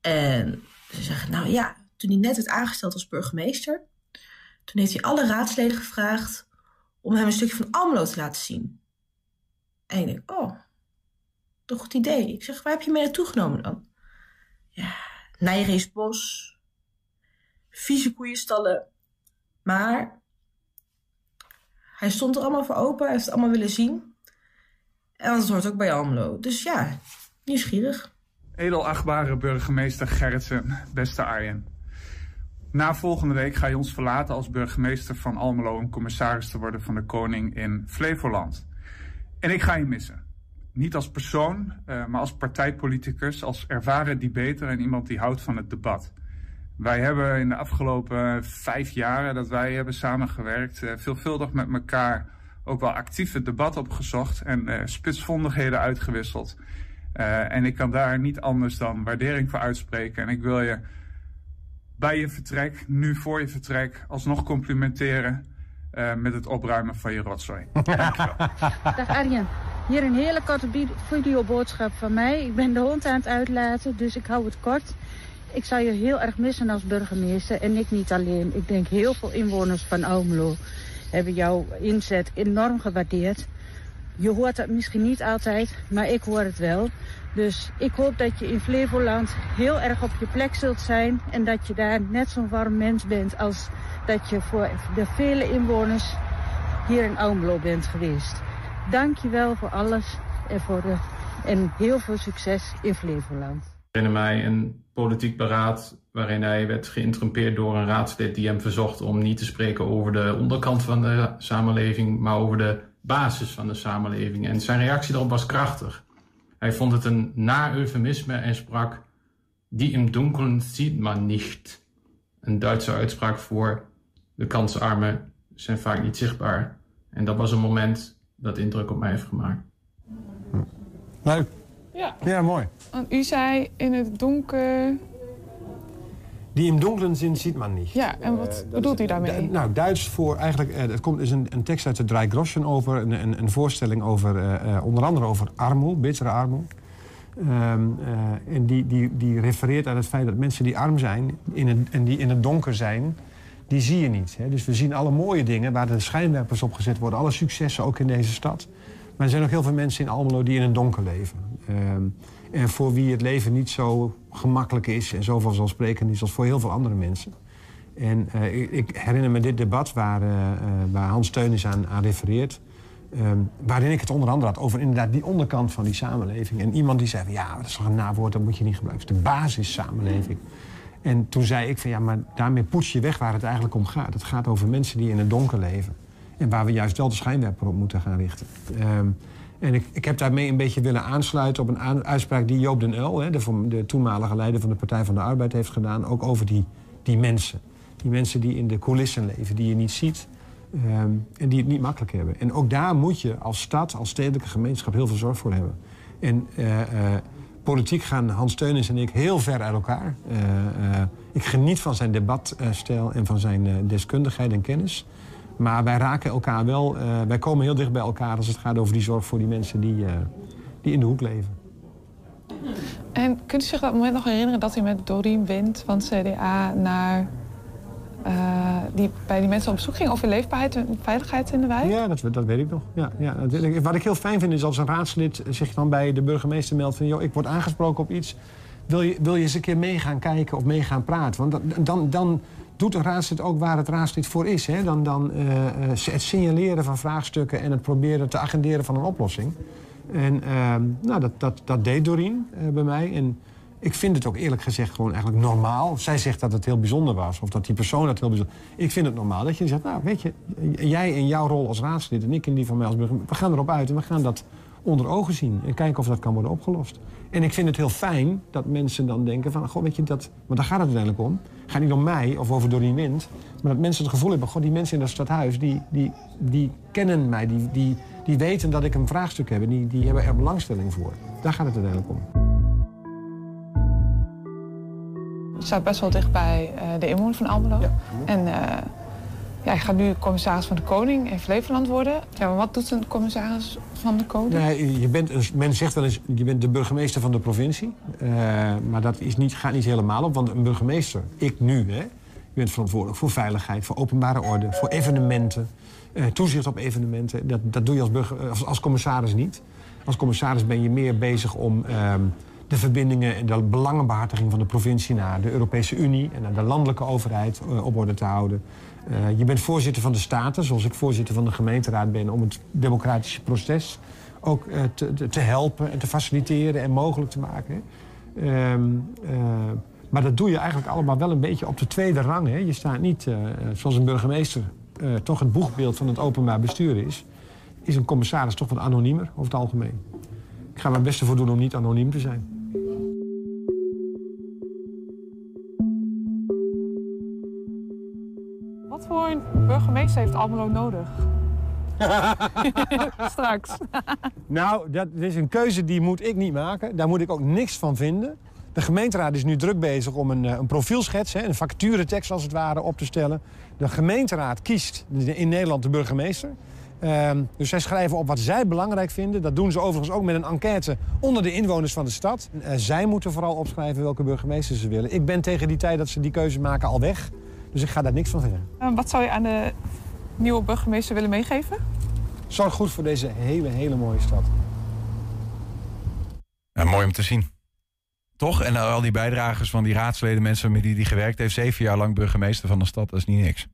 En ze zeggen, nou ja, toen hij net werd aangesteld als burgemeester... toen heeft hij alle raadsleden gevraagd om hem een stukje van Almelo te laten zien. En ik denk, oh, toch een goed idee. Ik zeg, waar heb je mee naartoe genomen dan? Ja, Nijreesbos, vieze koeienstallen. Maar hij stond er allemaal voor open, hij heeft het allemaal willen zien. En dat hoort ook bij Almelo. Dus ja, nieuwsgierig. Edelachtbare burgemeester Gerritsen, beste Arjen. Na volgende week ga je ons verlaten als burgemeester van Almelo om commissaris te worden van de koning in Flevoland. En ik ga je missen. Niet als persoon, uh, maar als partijpoliticus, als ervaren debater en iemand die houdt van het debat. Wij hebben in de afgelopen vijf jaren dat wij hebben samengewerkt, uh, veelvuldig met elkaar ook wel actief het debat opgezocht en uh, spitsvondigheden uitgewisseld. En ik kan daar niet anders dan waardering voor uitspreken. En ik wil je bij je vertrek, nu voor je vertrek, alsnog complimenteren uh, met het opruimen van je rotzooi. Dankjewel. Dag Arjen. Hier een hele korte videoboodschap van mij. Ik ben de hond aan het uitlaten, dus ik hou het kort. Ik zou je heel erg missen als burgemeester en ik niet alleen. Ik denk heel veel inwoners van Almelo hebben jouw inzet enorm gewaardeerd. Je hoort het misschien niet altijd, maar ik hoor het wel. Dus ik hoop dat je in Flevoland heel erg op je plek zult zijn. En dat je daar net zo'n warm mens bent als dat je voor de vele inwoners hier in Almelo bent geweest. Dank je wel voor alles en, voor de, en heel veel succes in Flevoland. Herinner mij een politiek beraad waarin hij werd geïnterrumpeerd door een raadslid die hem verzocht om niet te spreken over de onderkant van de samenleving, maar over de basis van de samenleving. En zijn reactie daarop was krachtig. Hij vond het een na-eufemisme en sprak: Die im Dunkeln ziet man nicht. Een Duitse uitspraak voor de kansarmen zijn vaak niet zichtbaar. En dat was een moment dat indruk op mij heeft gemaakt. Leuk. Ja. Ja, mooi. Want u zei in het donker. Die im Dunklen zin ziet man niet. Ja, en wat bedoelt u daarmee? Du- nou, Duits voor eigenlijk... eh, Het komt, is een, een tekst uit de Drei Groschen over... een, een, een voorstelling over, eh, onder andere over armoe, bittere armoe. Ehm, eh, en die, die, die refereert aan het feit dat mensen die arm zijn... In het, en die in het donker zijn, die zie je niet. Hè? Dus we zien alle mooie dingen waar de schijnwerpers op gezet worden. Alle successen ook in deze stad. Maar er zijn ook heel veel mensen in Almelo die in het donker leven. Ehm, en voor wie het leven niet zo gemakkelijk is... en zo vanzelfsprekend is als voor heel veel andere mensen. En eh, ik, ik herinner me dit debat waar, eh, eh, waar Hans Teunis aan, aan refereert... Ehm, waarin ik het onder andere had over inderdaad die onderkant van die samenleving. En iemand die zei van ja, dat is toch een nawoord, dat moet je niet gebruiken. Het is de basissamenleving. En toen zei ik van ja, maar daarmee poets je weg waar het eigenlijk om gaat. Het gaat over mensen die in het donker leven. En waar we juist wel de schijnwerper op moeten gaan richten. Ehm, en ik, ik heb daarmee een beetje willen aansluiten op een uitspraak die Joop den Uyl, hè, de, toenmalige leider van de Partij van de Arbeid, heeft gedaan. Ook over die, die mensen. Die mensen die in de coulissen leven, die je niet ziet. ehm, en die het niet makkelijk hebben. En ook daar moet je als stad, als stedelijke gemeenschap heel veel zorg voor hebben. En eh, eh, politiek gaan Hans Teunis en ik heel ver uit elkaar. Eh, ik geniet van zijn debatstijl en van zijn deskundigheid en kennis. Maar wij raken elkaar wel, eh, wij komen heel dicht bij elkaar als het gaat over die zorg voor die mensen die, eh, die in de hoek leven. En kunt u zich dat moment nog herinneren dat u met Dorien Wind van CDA naar eh, die bij die mensen op bezoek ging over leefbaarheid en veiligheid in de wijk? Ja, dat, dat weet ik nog. Ja, ja. Wat ik heel fijn vind is als een raadslid zich dan bij de burgemeester meldt van... joh, ik word aangesproken op iets. Wil je, wil je eens een keer mee gaan kijken of mee gaan praten? Want dan, dan, dan doet een raadslid ook waar het raadslid voor is. Hè? Dan, dan eh, eh, het signaleren van vraagstukken en het proberen te agenderen van een oplossing. En ehm, nou, dat, dat, dat deed Doreen eh, bij mij. En ik vind het ook eerlijk gezegd gewoon eigenlijk normaal. Zij zegt dat het heel bijzonder was, of dat die persoon dat heel bijzonder... Ik vind het normaal dat je zegt, nou weet je, jij in jouw rol als raadslid... en ik in die van mij als burgemeester, we gaan erop uit en we gaan dat onder ogen zien... en kijken of dat kan worden opgelost. En ik vind het heel fijn dat mensen dan denken van... Goh, weet je, dat, maar daar gaat het uiteindelijk om. Het gaat niet om mij of over Doreen Wind... maar dat mensen het gevoel hebben... Goh, die mensen in dat stadhuis, die, die, die kennen mij... Die, die, die weten dat ik een vraagstuk heb en die, die hebben er belangstelling voor. Daar gaat het uiteindelijk om. Je staat best wel dicht bij eh, de inwoner van Almelo. En eh ja, je gaat nu commissaris van de Koning in Flevoland worden. Ja, wat doet een commissaris van de Koning? Je bent men zegt wel eens, je bent de burgemeester van de provincie. Eh, maar dat is niet, gaat niet helemaal op, want een burgemeester, ik nu, hè, je bent verantwoordelijk voor veiligheid, voor openbare orde, voor evenementen, eh, toezicht op evenementen. Dat, dat doe je als, burger, als, als commissaris niet. Als commissaris ben je meer bezig om ehm, de verbindingen en de belangenbehartiging van de provincie naar de Europese Unie en naar de landelijke overheid eh, op orde te houden. Eh, je bent voorzitter van de Staten, zoals ik voorzitter van de gemeenteraad ben, om het democratische proces ook eh, te, te- helpen en te faciliteren en mogelijk te maken. Ehm, eh, maar dat doe je eigenlijk allemaal wel een beetje op de tweede rang. Hè. Je staat niet, zoals een burgemeester toch het boegbeeld van het openbaar bestuur is, is een commissaris toch wat anoniemer over het algemeen. Ik ga mijn best ervoor doen om niet anoniem te zijn. Voor een burgemeester heeft Almelo nodig? Straks. Nou, dat is een keuze die moet ik niet maken. Daar moet ik ook niks van vinden. De gemeenteraad is nu druk bezig om een, eh, een profielschets, een vacaturetekst als het ware, op te stellen. De gemeenteraad kiest in Nederland de burgemeester. Ehm, dus zij schrijven op wat zij belangrijk vinden. Dat doen ze overigens ook met een enquête onder de inwoners van de stad. Eh, zij moeten vooral opschrijven welke burgemeester ze willen. Ik ben tegen die tijd dat ze die keuze maken al weg. Dus ik ga daar niks van zeggen. Eh, wat zou je aan de nieuwe burgemeester willen meegeven? Zorg goed voor deze hele, hele mooie stad. Ja, mooi om te zien. Toch? En al die bijdragers van die raadsleden, mensen met die die gewerkt heeft, zeven jaar lang burgemeester van de stad, dat is niet niks.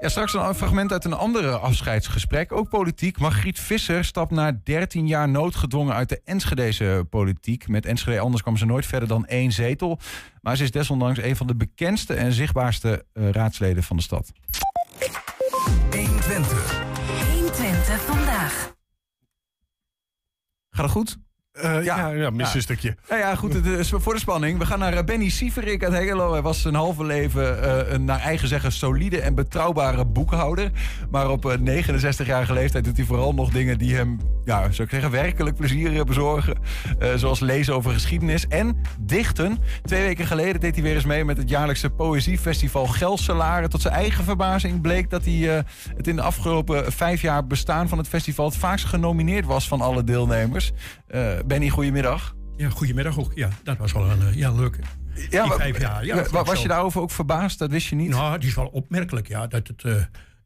Ja, straks een fragment uit een andere afscheidsgesprek, ook politiek. Margriet Visser stapt na 13 jaar noodgedwongen uit de Enschedese politiek. Met Enschede anders kwam ze nooit verder dan één zetel. Maar ze is desondanks een van de bekendste en zichtbaarste eh, raadsleden van de stad. 120. 120 vandaag. Gaat het goed? Ja, ja, ja mis een stukje. Ja, ja, goed. Voor de spanning. We gaan naar eh, Benny Sieverik uit Hengelo. Hij was zijn halve leven eh, een naar eigen zeggen solide en betrouwbare boekhouder. Maar op eh, 69-jarige leeftijd doet hij vooral nog dingen die hem, ja, zou ik zeggen, werkelijk plezier eh, bezorgen. Eh, zoals lezen over geschiedenis en dichten. Twee weken geleden deed hij weer eens mee met het jaarlijkse poëziefestival Gelselaren. Tot zijn eigen verbazing bleek dat hij eh, het in de afgelopen vijf jaar bestaan van het festival het vaakst genomineerd was van alle deelnemers. Eh, Benny, goedemiddag. Ja, goedemiddag ook. Ja, dat was wel een eh, ja, leuke. Ja, vijf jaar. Ja, ik was je daarover ook verbaasd? Dat wist je niet? Nou, die is wel opmerkelijk, ja. Dat het eh,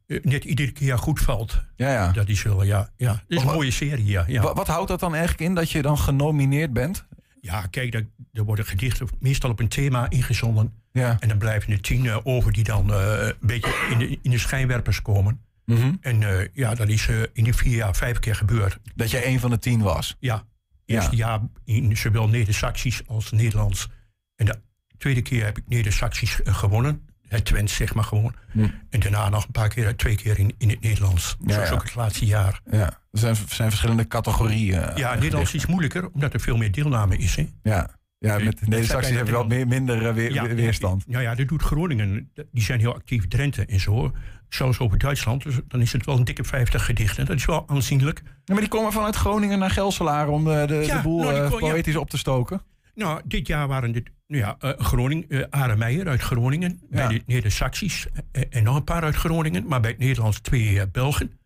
eh, net iedere keer goed valt. Ja, ja. Dat is wel, ja. ja. Het is een mooie serie, ja. ja. Wa- Wat houdt dat dan eigenlijk in dat je dan genomineerd bent? Ja, kijk, er, er worden gedichten meestal op een thema ingezonden. Ja. En dan blijven er tien eh, over die dan eh, een beetje in de, in de schijnwerpers komen. Mhm. En eh, ja, dat is eh, in die vier jaar vijf keer gebeurd. Dat jij een van de tien was? Ja. Eerste jaar in zowel Neder-Saxisch als Nederlands. En de tweede keer heb ik Neder-Saxisch eh, gewonnen. Het Twents, zeg maar gewoon. Hm. En daarna nog een paar keer, twee keer in, in het Nederlands. Ja, Zoals ja. ook het laatste jaar. Ja, er zijn, zijn verschillende categorieën. eh, Ja, Nederlands is moeilijker, omdat er veel meer deelname is. Hè? Ja, ja met Neder-Saxisch heb je wel meer, minder eh, weer- weerstand. Ja, ja, dat doet Groningen. Die zijn heel actief. Drenthe en zo. Zelfs over Duitsland. Dus dan is het wel een dikke 50 gedichten. Dat is wel aanzienlijk. Ja, maar die komen vanuit Groningen naar Gelselaar om de, de, Ja, de boel nou, eh, ja. poëtisch op te stoken. Nou, dit jaar waren dit nou ja, eh, Groningen, eh Are Meijer uit Groningen. Bij de Neder-Saxisch. eh, en nog een paar uit Groningen. Maar bij het Nederlands twee eh, Belgen.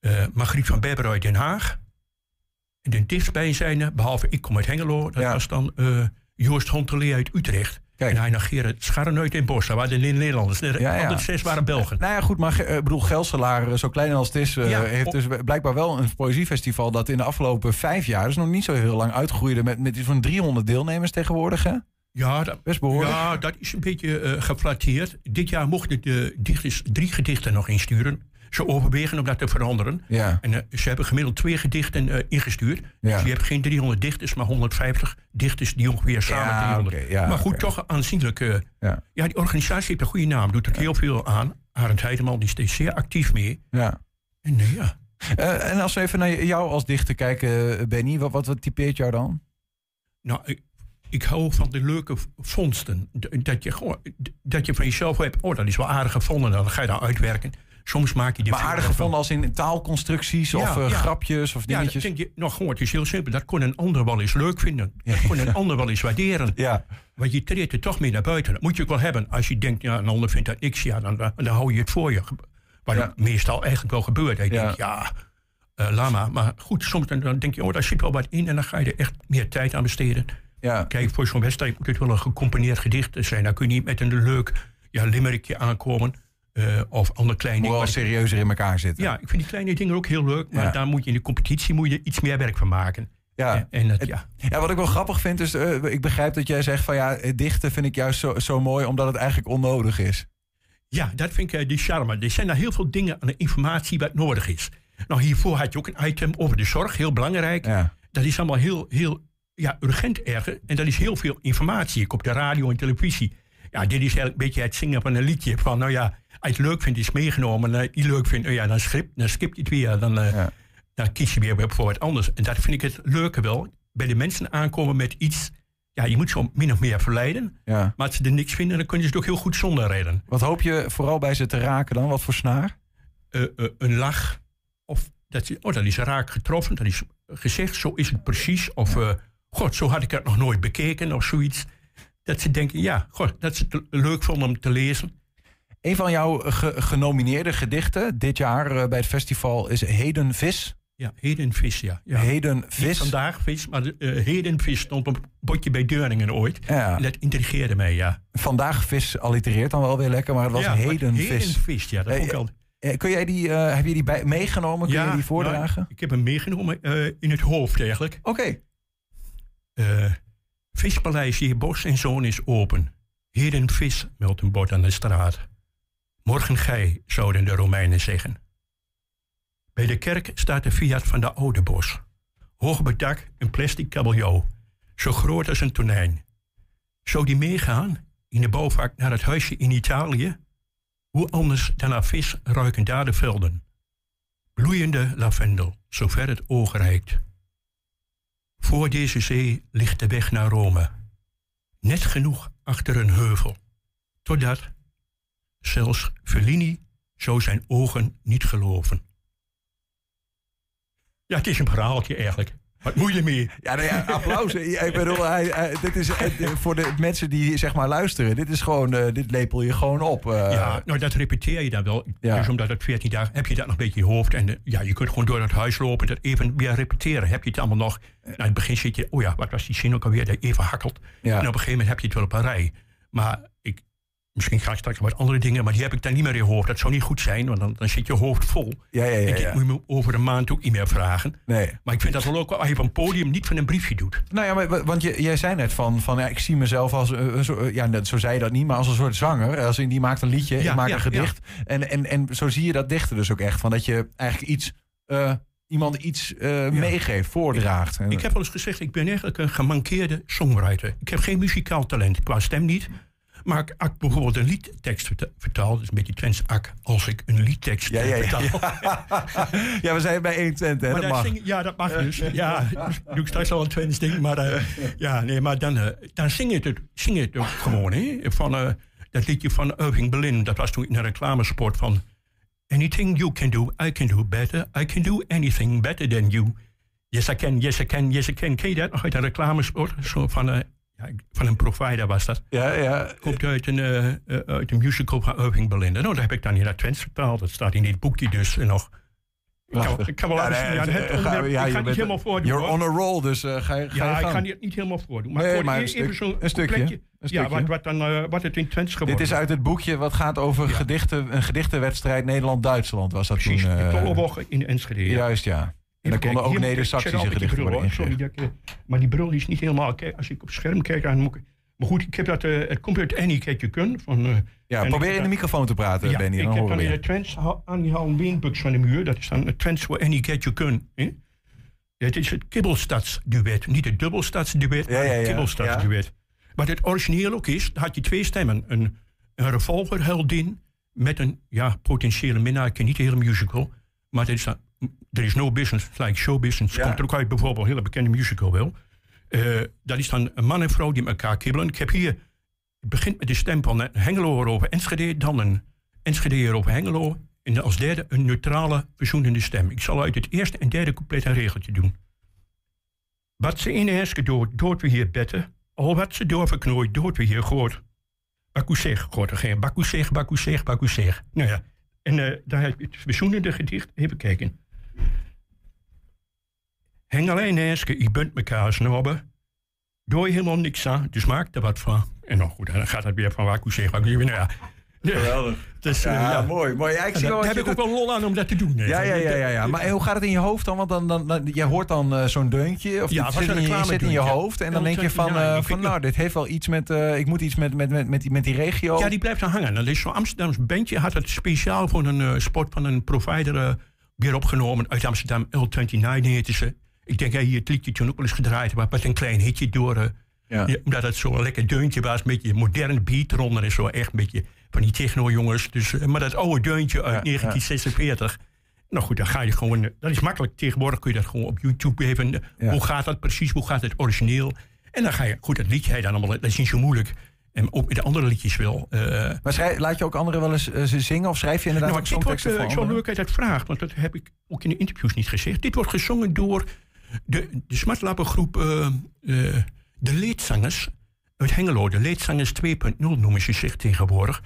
Eh Margriet van Berber uit Den Haag. En de dichtstbijzijnde, behalve ik kom uit Hengelo. Dat was dan eh, Joost Hontelee uit Utrecht. En hij negeerde scharren nooit in Bos. Waren de Nederlanders. De Ja, ja. andere zes waren Belgen. Nou ja, goed, maar eh, ik bedoel, Gelselaar, eh, zo klein als het is, eh, Ja, heeft op- dus blijkbaar wel een poëziefestival dat in de afgelopen vijf jaar, dus nog niet zo heel lang, uitgroeide met, met iets van 300 deelnemers tegenwoordig, hè? Ja, dat, Best behoorlijk. Ja, dat is een beetje eh geflatteerd. Dit jaar mochten de dichters drie gedichten nog insturen. Ze overwegen om dat te veranderen. Ja. En eh, ze hebben gemiddeld twee gedichten eh, ingestuurd. Ja. Dus je hebt geen 300 dichters, maar 150 dichters die ongeveer samen Ja, 300. oké, ja, maar goed, toch aanzienlijk. eh, Ja. ja, die organisatie heeft een goede naam. Doet er heel veel aan. Arend Heideman die is er zeer actief mee. Ja. En ja. En als we even naar jou als dichter kijken, Benny, wat, wat, wat typeert jou dan? Nou, ik, ik hou van de leuke vondsten. Dat je, dat je van jezelf hebt, oh, dat is wel aardig gevonden. Dan ga je daar uitwerken. Soms maak je die Maar aardig gevonden als in taalconstructies of eh, grapjes of Ja, dingetjes? dat denk je, nou gewoon, het is heel simpel. Dat kon een ander wel eens leuk vinden. Dat kon een ander wel eens waarderen. Ja. Want je treedt er toch mee naar buiten. Dat moet je ook wel hebben. Als je denkt, ja, een ander vindt dat niks, ja, dan, dan, dan hou je het voor je. Wat Ja. meestal eigenlijk wel gebeurt. Dat je Ja. ja, eh laat maar. Maar goed, soms dan, dan denk je, oh, daar zit wel wat in. En dan ga je er echt meer tijd aan besteden. Ja. Kijk, voor zo'n wedstrijd moet het wel een gecomponeerd gedicht zijn. Dan kun je niet met een leuk ja, limmerikje aankomen. Eh, of ander klein Moet ding. wel Maar- serieuzer in elkaar zitten. ja, ik vind die kleine dingen ook heel leuk. Maar Ja. daar moet je in de competitie moet je iets meer werk van maken. Ja. En, en dat, ja. Ja, wat ik wel grappig vind is, eh, ik begrijp dat jij zegt van ja, het dichten vind ik juist zo, zo mooi omdat het eigenlijk onnodig is. ja, dat vind ik eh, die charme. Er zijn daar heel veel dingen aan de informatie wat nodig is. Nou, hiervoor had je ook een item over de zorg, heel belangrijk. Ja. Dat is allemaal heel, heel ja, urgent ergens. En dat is heel veel informatie. Ik op de radio en televisie. Ja, dit is eigenlijk een beetje het zingen van een liedje. Van nou ja, als je het leuk vindt, is meegenomen. En als je het leuk vindt, oh ja, dan, schip, dan skip je het weer. Dan, eh, dan kies je weer voor wat anders. En dat vind ik het leuke wel. Bij de mensen aankomen met iets. Ja, je moet zo min of meer verleiden. Ja. Maar als ze er niks vinden, dan kunnen ze het ook heel goed zonder reden. Wat hoop je vooral bij ze te raken dan? Wat voor snaar? Eh, eh, een lach. Of dat, ze, oh, dat is raak getroffen. Dat is gezegd, zo is het precies. Of, eh, god, zo had ik het nog nooit bekeken. Of zoiets. Dat ze denken, ja, god, dat ze het leuk vonden om te lezen. Een van jouw ge- genomineerde gedichten dit jaar eh, bij het festival is Heden Vis. Ja, heden vis, ja. ja. Heden Niet Vis. vandaag vis, maar eh, heden vis stond op een bordje bij Deurningen ooit. Ja. En dat intrigeerde mij, ja. Vandaag vis allitereert dan wel weer lekker, maar het was Ja, Heden heden Vis. vis, ja, dat vond ik Eh, wel- eh, kun jij die, heb je die bij, meegenomen? Kun je die voordragen? nou, ik heb hem meegenomen in het hoofd eigenlijk. Oké. Eh, vispaleis hier bos en zoon is open. Heden vis, meldt een bord aan de straat. Morgen gij, zouden de Romeinen zeggen. Bij de kerk staat de Fiat van de Oude Bos. Hoog dak een plastic kabeljauw, zo groot als een tonijn. Zou die meegaan in de bouwvak naar het huisje in Italië? Hoe anders dan naar vis ruiken daar de velden. Bloeiende lavendel, zover het oog reikt. Voor deze zee ligt de weg naar Rome. Net genoeg achter een heuvel. Totdat zelfs Fellini zou zijn ogen niet geloven. Ja, het is een verhaaltje eigenlijk. Wat moet je mee? Ja, nou ja, applaus. Ik bedoel, hij, hij- dit is eh, voor de mensen die zeg maar luisteren. Dit is gewoon, eh, dit lepel je gewoon op. eh. Ja, nou dat repeteer je dan wel. Ja. Dus omdat het 14 dagen heb je dat nog een beetje in je hoofd. En ja, je kunt gewoon door het huis lopen en dat even weer repeteren. Heb je het allemaal nog? Nou, in het begin zit je, oh ja, wat was die zin ook alweer? Dat even hakkelt. Ja. En op een gegeven moment heb je het wel op een rij. Maar ik, misschien ga ik straks wat andere dingen, maar die heb ik dan niet meer in je hoofd. Dat zou niet goed zijn, want dan, dan zit je hoofd vol. Ja, ja, ja, En ik ja. moet je me over een maand ook niet meer vragen. Nee. Maar ik vind dat wel ook als je op een podium niet van een briefje doet. Nou ja, maar, wa- want je, jij zei net van, van ja, ik zie mezelf als, eh, een soort- ja, net, zo zei je dat niet, maar als een soort zanger. Als in die maakt een liedje, Ja, ik maak ja, een gedicht. En, en, en zo zie je dat dichten dus ook echt. Van dat je eigenlijk iets, eh, iemand iets eh, meegeeft, voordraagt. En- Ik heb wel eens gezegd, ik ben eigenlijk een gemankeerde songwriter. Ik heb geen muzikaal talent, qua stem niet. Maar ik- bijvoorbeeld een liedtekst vertaal, is een beetje Twents ak, als ik een liedtekst Ja, ja, ja. vertaal. ja, we zijn bij 120, hè? Maar dat mag. zing- ja, dat mag dus. Ja, dus doe ik straks al een Twents ding. Maar, eh, ja, nee, maar dan, eh, dan zing je het, zing je het ook gewoon. Hè? Van, eh, dat liedje van Irving Berlin, dat was toen in een reclamesport van... Anything you can do, I can do better. I can do anything better than you. Yes, I can, yes, I can, yes, I can. Ken je dat nog uit een reclamesport? Zo van, eh, ja, van een provider was dat. Ja, ja. Komt uit een, eh, eh, uit een musical van Irving Berlin. Nou, daar heb ik dan in dat Twents vertaald. Dat staat in dit boekje dus nog. Ik kan, ik kan wel. Ja, het eh, onderwerp- ga- ja, ik je ga het niet helemaal voordoen. You're hoor. on a roll, dus eh, ga je, Ja, ik ga het niet helemaal voordoen. Maar Nee, voor maar e- een stuk- een stukje, een Ja, stukje. wat, wat, dan, eh, wat het in Twents geworden Dit is uit het boekje wat gaat over gedichten, een gedichtenwedstrijd Nederland-Duitsland. Was dat Precies, toen? eh, Tollewoche in Enschede. ja. Juist, ja. En daar konden ook Neder-Saxische gedichten worden. Sorry dat maar die bril die is niet helemaal... Kijk, als ik op het scherm kijk, dan moet ik... Maar goed, ik heb dat, eh, het komt uit Annie Kun. Van, eh, Ja, probeer in de microfoon te praten, ja, Benny, ik dan heb dan we in je. de Twents Annie Halen Beenbuks van de muur. Dat is dan het Twents voor Annie Ketje Kun. hè. Het is het kibbelstadsduet. Niet het dubbelstadsduet, maar Ja, ja, het ja. kibbelstadsduet. Wat het origineel ook is, dan had je twee stemmen. Een, een revolverheldin met een ja, potentiële minnaar. Ik ken niet de hele musical. Maar er is, dan, er is no business like show business. Komt er ook uit bijvoorbeeld een hele bekende musical wel. Eh, dat is dan een man en vrouw die met elkaar kibbelen. Ik heb hier, het begint met de stem van een Hengelo over Enschede. Dan een Enschede over Hengelo. En als derde een neutrale, verzoenende stem. Ik zal uit het eerste en derde couplet een regeltje doen. Wat ze in Enschede dood, dood we hier betten. Al wat ze doorverknooid, dood we hier goort. Baku zeg, goort er geen. Baku zeg, baku zeg, baku zeg. Nou ja, en eh, daar heb je het verzoenende gedicht. Even kijken. Hengelo en Enschede, ik bent mekaar snobben. Doe je helemaal niks aan, dus maak er wat van. En nou goed, dan gaat het weer van baku zeg, zeg. Nou ja, Geweldig. Dus, eh, Ja, mooi, mooi. Ja, ik zie daar heb je ik ook wel lol aan om dat te doen. Ja, ja, ja, ja, ja. Eh, Maar hoe gaat het in je hoofd dan? Want dan, dan, dan, jij hoort dan eh, zo'n deuntje. Of Ja, zit, in je, zit in je hoofd. En dan denk je van, 29, eh, ik van nou, dit heeft wel iets met... eh, ik moet iets met, met, met, met, die, met die regio. Ja, die blijft dan hangen. Dat is zo'n Amsterdams bandje. Had het speciaal voor een eh, sport van een provider eh, weer opgenomen. Uit Amsterdam, L29 heette ze. Ik denk dat je het liedje toen ook wel eens gedraaid hebt. Met een klein hitje door. Ja. ja, omdat het zo'n lekker deuntje was. Een beetje moderne beat eronder. En zo echt een beetje van die techno-jongens. Dus, eh, maar dat oude deuntje uit 1946. Nou goed, dan ga je gewoon... eh, Dat is makkelijk. Tegenwoordig kun je dat gewoon op YouTube even... eh, Ja. Hoe gaat dat precies? Hoe gaat het origineel? En dan ga je... Goed, dat liedje hij dan allemaal... Dat is niet zo moeilijk. En ook met de andere liedjes wel. Maar schrijf, laat je ook anderen wel eens ze zingen? Of schrijf je inderdaad nou, ook dit wordt songteksten voor zo anderen? leuk uit het vraag, want dat heb ik ook in de interviews niet gezegd. Dit wordt gezongen door de, de smartlappengroep eh, eh, De Leedzangers uit Hengelo. De Leedzangers 2.0 noemen ze zich tegenwoordig.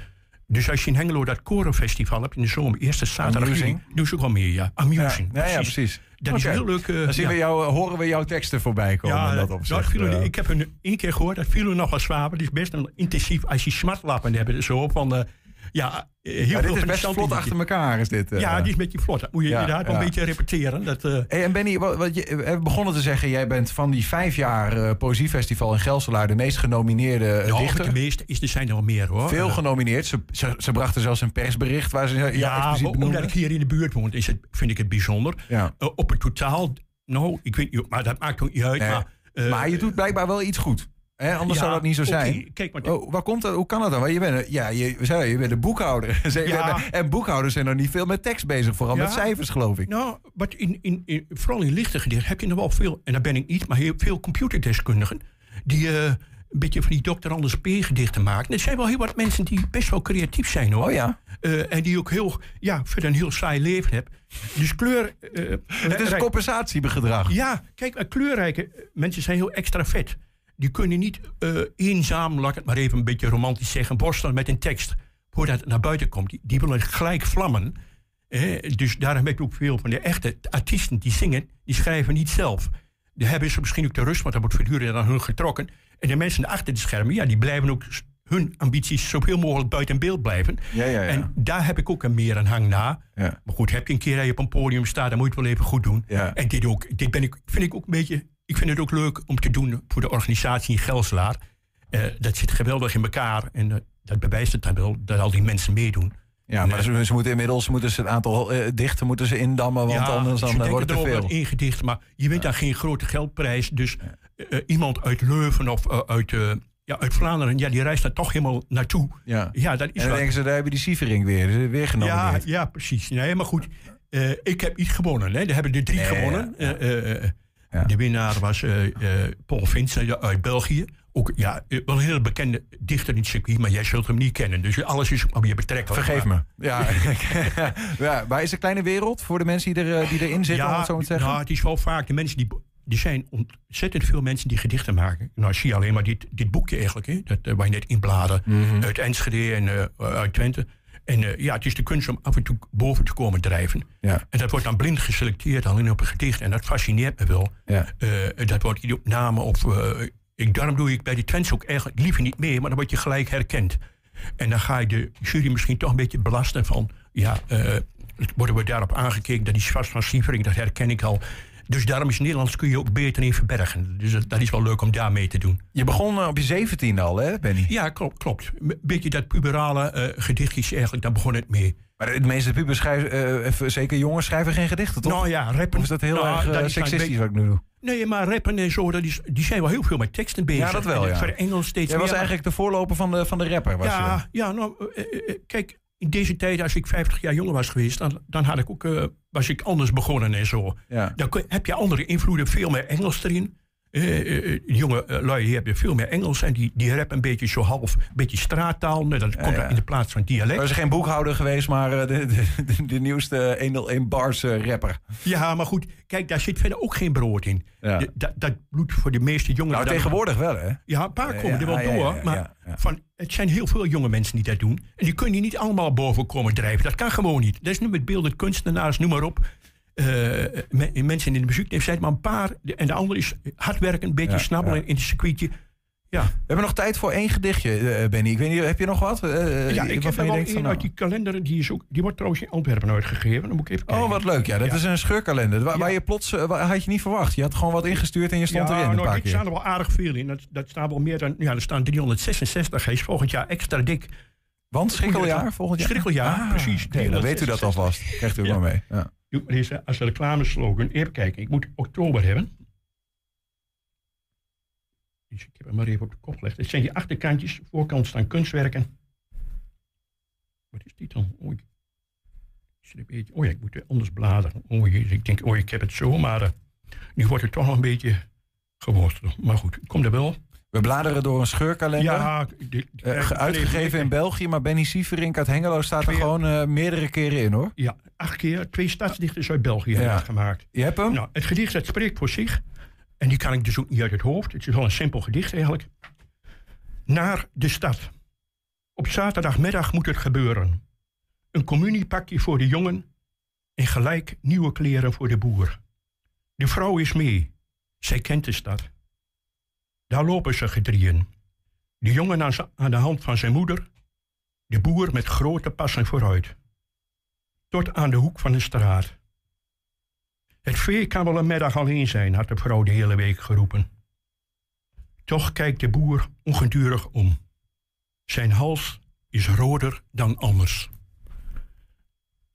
Dus als je in Hengelo dat korenfestival hebt in de zomer, eerste zaterdag Amusing. doen ze ook al meer, ja. Amusing, Ja, ja, precies. Dat is heel leuk. eh, Dan zien ja. we jou, horen we jouw teksten voorbij komen. Ja, dat dat, viel ik heb een één keer gehoord, dat viel nog wel zwaar. Het is best een intensief, als je smartlappen hebt, zo van... ja, eh, heel ja, dit is best vlot achter elkaar, is dit. eh. Ja, die is een beetje vlot. Dat moet je Ja, inderdaad wel ja. een beetje repeteren. Dat, eh, Hey, en Benny, wat, wat je, we hebben begonnen te zeggen... jij bent van die vijf jaar eh, Poëziefestival in Gelselaar... de meest genomineerde dichter. de meeste is, er zijn er wel meer hoor. Veel genomineerd. Ze, ze, ze brachten zelfs een persbericht waar ze ja, ja, omdat ik hier in de buurt woon, is het, vind ik het bijzonder. Op het totaal, nou, ik weet niet, maar dat maakt ook niet uit. Nee. Maar, maar je doet blijkbaar wel iets goed. Anders Ja, zou dat niet zo zijn. kijk, maar- oh, waar komt dat? Hoe kan dat dan? Want je bent, een- ja, je, we zeiden, je bent een boekhouder. Ja. En boekhouders zijn nog niet veel met tekst bezig. Vooral Ja. met cijfers, geloof ik. Nou, wat in, in, in, vooral in lichte gedichten heb je nog wel veel, en daar ben ik niet, maar heel veel computerdeskundigen die eh, een beetje van die Dr. Anders P. gedichten maken. Er zijn wel heel wat mensen die best wel creatief zijn hoor. Oh ja. Eh, en die ook heel, ja, verder een heel saai leven hebben. Dus kleur... eh, Het is compensatiegedrag. Ja, kijk, maar kleurrijke mensen zijn heel extra vet. Die kunnen niet eh, eenzaam, laat ik het maar even een beetje romantisch zeggen, borstelen met een tekst. Voordat het naar buiten komt. Die, die willen gelijk vlammen. Eh, dus daarom heb je ook veel van de echte artiesten die zingen, die schrijven niet zelf. Daar hebben ze misschien ook de rust, want dat wordt voortdurend aan hun getrokken. En de mensen achter de schermen, ja, die blijven ook hun ambities zoveel mogelijk buiten beeld blijven. Ja, ja, ja. En daar heb ik ook een meer een hang. Ja. Maar goed, heb je een keer dat je op een podium staat, dan moet je het wel even goed doen. Ja. En dit ook. Dit ben ik, vind ik ook een beetje. Ik vind het ook leuk om te doen voor de organisatie in Gelselaar. Eh, dat zit geweldig in elkaar. En eh, dat bewijst het dan wel dat al die mensen meedoen. Ja, maar ze, ze moeten inmiddels moeten ze het aantal eh, dichten moeten ze indammen, want anders dan, eh, denken wordt het te veel. ingedicht, maar je wint dan geen grote geldprijs. Dus eh, eh, iemand uit Leuven of eh, uit, eh, ja, uit Vlaanderen, ja, die reist daar toch helemaal naartoe. Ja. Ja, dat is en dan wat. denken ze, daar heb je die Sievering weer, weer Ja, genomineerd. ja, precies. Nee, maar goed. eh, ik heb niet gewonnen. Hè. Er hebben er drie Nee, gewonnen. Ja, De winnaar was eh, eh, Paul Vincent uit België. Ook ja, eh, wel een heel bekende dichter in het circuit, maar jij zult hem niet kennen. Dus alles is maar weer betrekkelijk. Vergeef Maar- me. Ja. ja, maar is een kleine wereld voor de mensen die, er, die erin zitten, om het zo maar te zeggen? Nou, het is wel vaak de mensen die. Er zijn ontzettend veel mensen die gedichten maken. Nou, zie je alleen maar dit, dit boekje eigenlijk, hè, dat, eh, waar je net in bladerde. Mhm. Uit Enschede en uit Twente. En eh, ja, het is de kunst om af en toe boven te komen drijven. Ja. En dat wordt dan blind geselecteerd alleen op een gedicht. En dat fascineert me wel. Ja. Eh, dat wordt niet op namen of... eh, ik, daarom doe ik bij die trends ook eigenlijk liever niet mee, maar dan word je gelijk herkend. En dan ga je de jury misschien toch een beetje belasten van... ja, worden we daarop aangekeken, dat is vast van Sievering, dat herken ik al. Dus daarom is Nederlands kun je ook beter in verbergen. Dus dat, dat is wel leuk om daar mee te doen. Je begon eh, op je zeventiende al, hè, Benny? Ja, klopt. klopt. Een beetje dat puberale eh, gedichtjes eigenlijk, daar begon het mee. Maar de meeste pubers schrijven, even zeker jongens, schrijven geen gedichten, toch? Nou ja, rappen. Of is dat heel Nou, erg dat dan seksistisch wat ik nu doe? Nee, maar rappen en zo, dat is, die zijn wel heel veel met teksten bezig. Ja, dat wel, ja. Voor Engels steeds Jij was eigenlijk de voorloper van de, van de rapper, was je? ja, ja, nou, kijk, in deze tijd, als ik 50 jaar jonger was geweest, dan, dan had ik ook, eh, was ik anders begonnen en zo. Ja. Dan kun- heb je andere invloeden, veel meer Engels erin. Eh, eh, eh, jonge eh, lui die hebben veel meer Engels en die, die rappen een beetje zo half, een beetje straattaal. Dat komt ja. in de plaats van dialect. Was er geen boekhouder geweest, maar de, de, de, de nieuwste 101 bars rapper. Ja, maar goed, kijk, daar zit verder ook geen brood in. Ja. Dat, dat bloedt voor de meeste jongeren. Nou, tegenwoordig wel, hè? Ja, een paar komen er wel door. maar. Van, het zijn heel veel jonge mensen die dat doen. En die kunnen niet allemaal boven komen drijven. Dat kan gewoon niet. Dat is nu met beelden, kunstenaars, noem maar op. Eh, me- mensen in de muziek zijn maar een paar. En de andere is hard werken, een beetje Ja, snabbelen ja. in het circuitje. Ja, We hebben nog tijd voor één gedichtje, eh, Benny. Ik weet niet, heb je nog wat? Eh, ja ik heb er wel van, een nou, uit die kalender. Die, is ook, die wordt trouwens in Antwerpen uitgegeven. Dan moet ik even kijken. Oh, wat leuk. Ja, dat Ja. is een scheurkalender. Waar, waar je plots, had je niet verwacht. Je had gewoon wat ingestuurd en je stond ja, erin een nou, paar dit keer. staan er wel aardig veel in. Dat, dat staat wel meer dan... Ja, er staan 366. Hij is volgend jaar extra dik. Want schrikkeljaar volgend jaar? Schrikkeljaar, Ah, precies. oké, dan weet u dat 366. alvast. Krijgt u maar mee. Ja. Doe maar eens als reclameslogan. Even kijken, ik moet oktober hebben. Dus ik heb hem maar even op de kop gelegd. Het zijn die achterkantjes. Voorkant staan kunstwerken. Wat is dit dan? Oh, ik, oh ja, ik moet anders bladeren. Oh, jezus, ik denk, oh, ik heb het zo, maar eh, nu wordt het toch nog een beetje geworsteld. Maar goed, ik kom er wel. We bladeren door een scheurkalender. Ja, die- die- Eh, ge- uitgegeven in België, maar Benny Sieverink uit Hengelo staat er gewoon eh, meerdere keren in, hoor. Ja, acht keer. Twee stadsdichters uit België hebben dat gemaakt. Je hebt hem? Nou, het gedicht dat spreekt voor zich. En die kan ik dus ook niet uit het hoofd. Het is wel een simpel gedicht eigenlijk. Naar de stad. Op zaterdagmiddag moet het gebeuren. Een communiepakje voor de jongen en gelijk nieuwe kleren voor de boer. De vrouw is mee. Zij kent de stad. Daar lopen ze gedrieën. De jongen aan, de hand van zijn moeder. De boer met grote passen vooruit. Tot aan de hoek van de straat. Het vee kan wel een middag alleen zijn, had de vrouw de hele week geroepen. Toch kijkt de boer ongedurig om. Zijn hals is roder dan anders.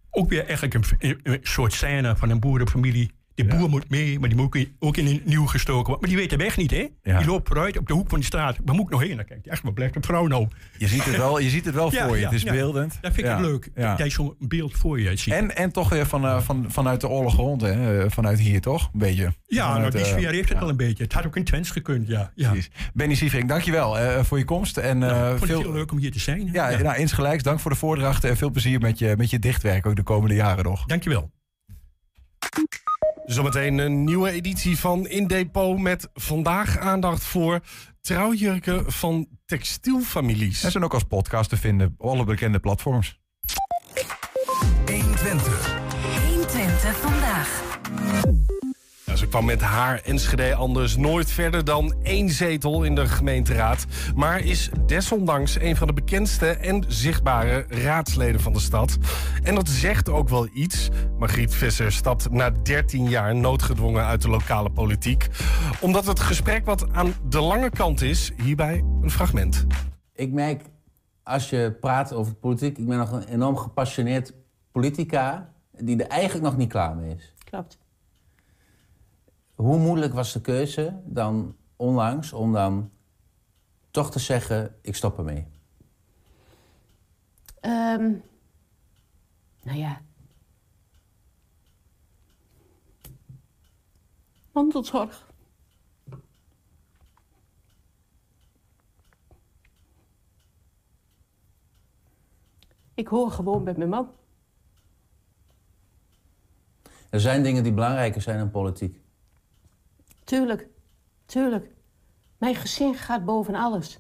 Ook weer eigenlijk een- een soort scène van een boerenfamilie. De boer moet mee, maar die moet ook in, een nieuw gestoken worden. Maar die weet de weg niet, hè? Ja. Die loopt vooruit op de hoek van de straat. Waar moet ik nog heen? Dan kijkt hij, echt, waar blijft de vrouw nou? Je ziet het wel, je ziet het wel voor je. het is beeldend. Dat vind ik Ja, leuk. Dat je zo'n beeld voor je ziet. En, en toch weer van, eh, van, vanuit de oorlog rond, hè? eh, Vanuit hier, toch? Een beetje. ja, nou, die sfeer heeft het wel een beetje. Het had ook in Twents gekund, ja. ja. Precies. Benny Sieverink, dankjewel eh voor je komst. En, eh, Nou, ik vond het veel, heel leuk om hier te zijn. ja, Nou, insgelijks. Dank voor de voordracht en veel plezier met je, met je dichtwerk ook de komende jaren nog. Dankjewel. Zometeen een nieuwe editie van In Depot met vandaag aandacht voor trouwjurken van textielfamilies. En zijn ook als podcast te vinden op alle bekende platforms. 120. 120 Ja, ze kwam met haar Enschede anders nooit verder dan één zetel in de gemeenteraad. Maar is desondanks een van de bekendste en zichtbare raadsleden van de stad. En dat zegt ook wel iets. Margriet Visser stapt na 13 jaar noodgedwongen uit de lokale politiek. Omdat het gesprek wat aan de lange kant is, hierbij een fragment. Ik merk, als je praat over politiek... ik ben nog een enorm gepassioneerd politica... die er eigenlijk nog niet klaar mee is. Klopt. Hoe moeilijk was de keuze dan onlangs om dan toch te zeggen... ik stop ermee? Ehm nou ja. Mantelzorg. Ik hoor gewoon met mijn man. Er zijn dingen die belangrijker zijn dan politiek. Tuurlijk, tuurlijk. Mijn gezin gaat boven alles.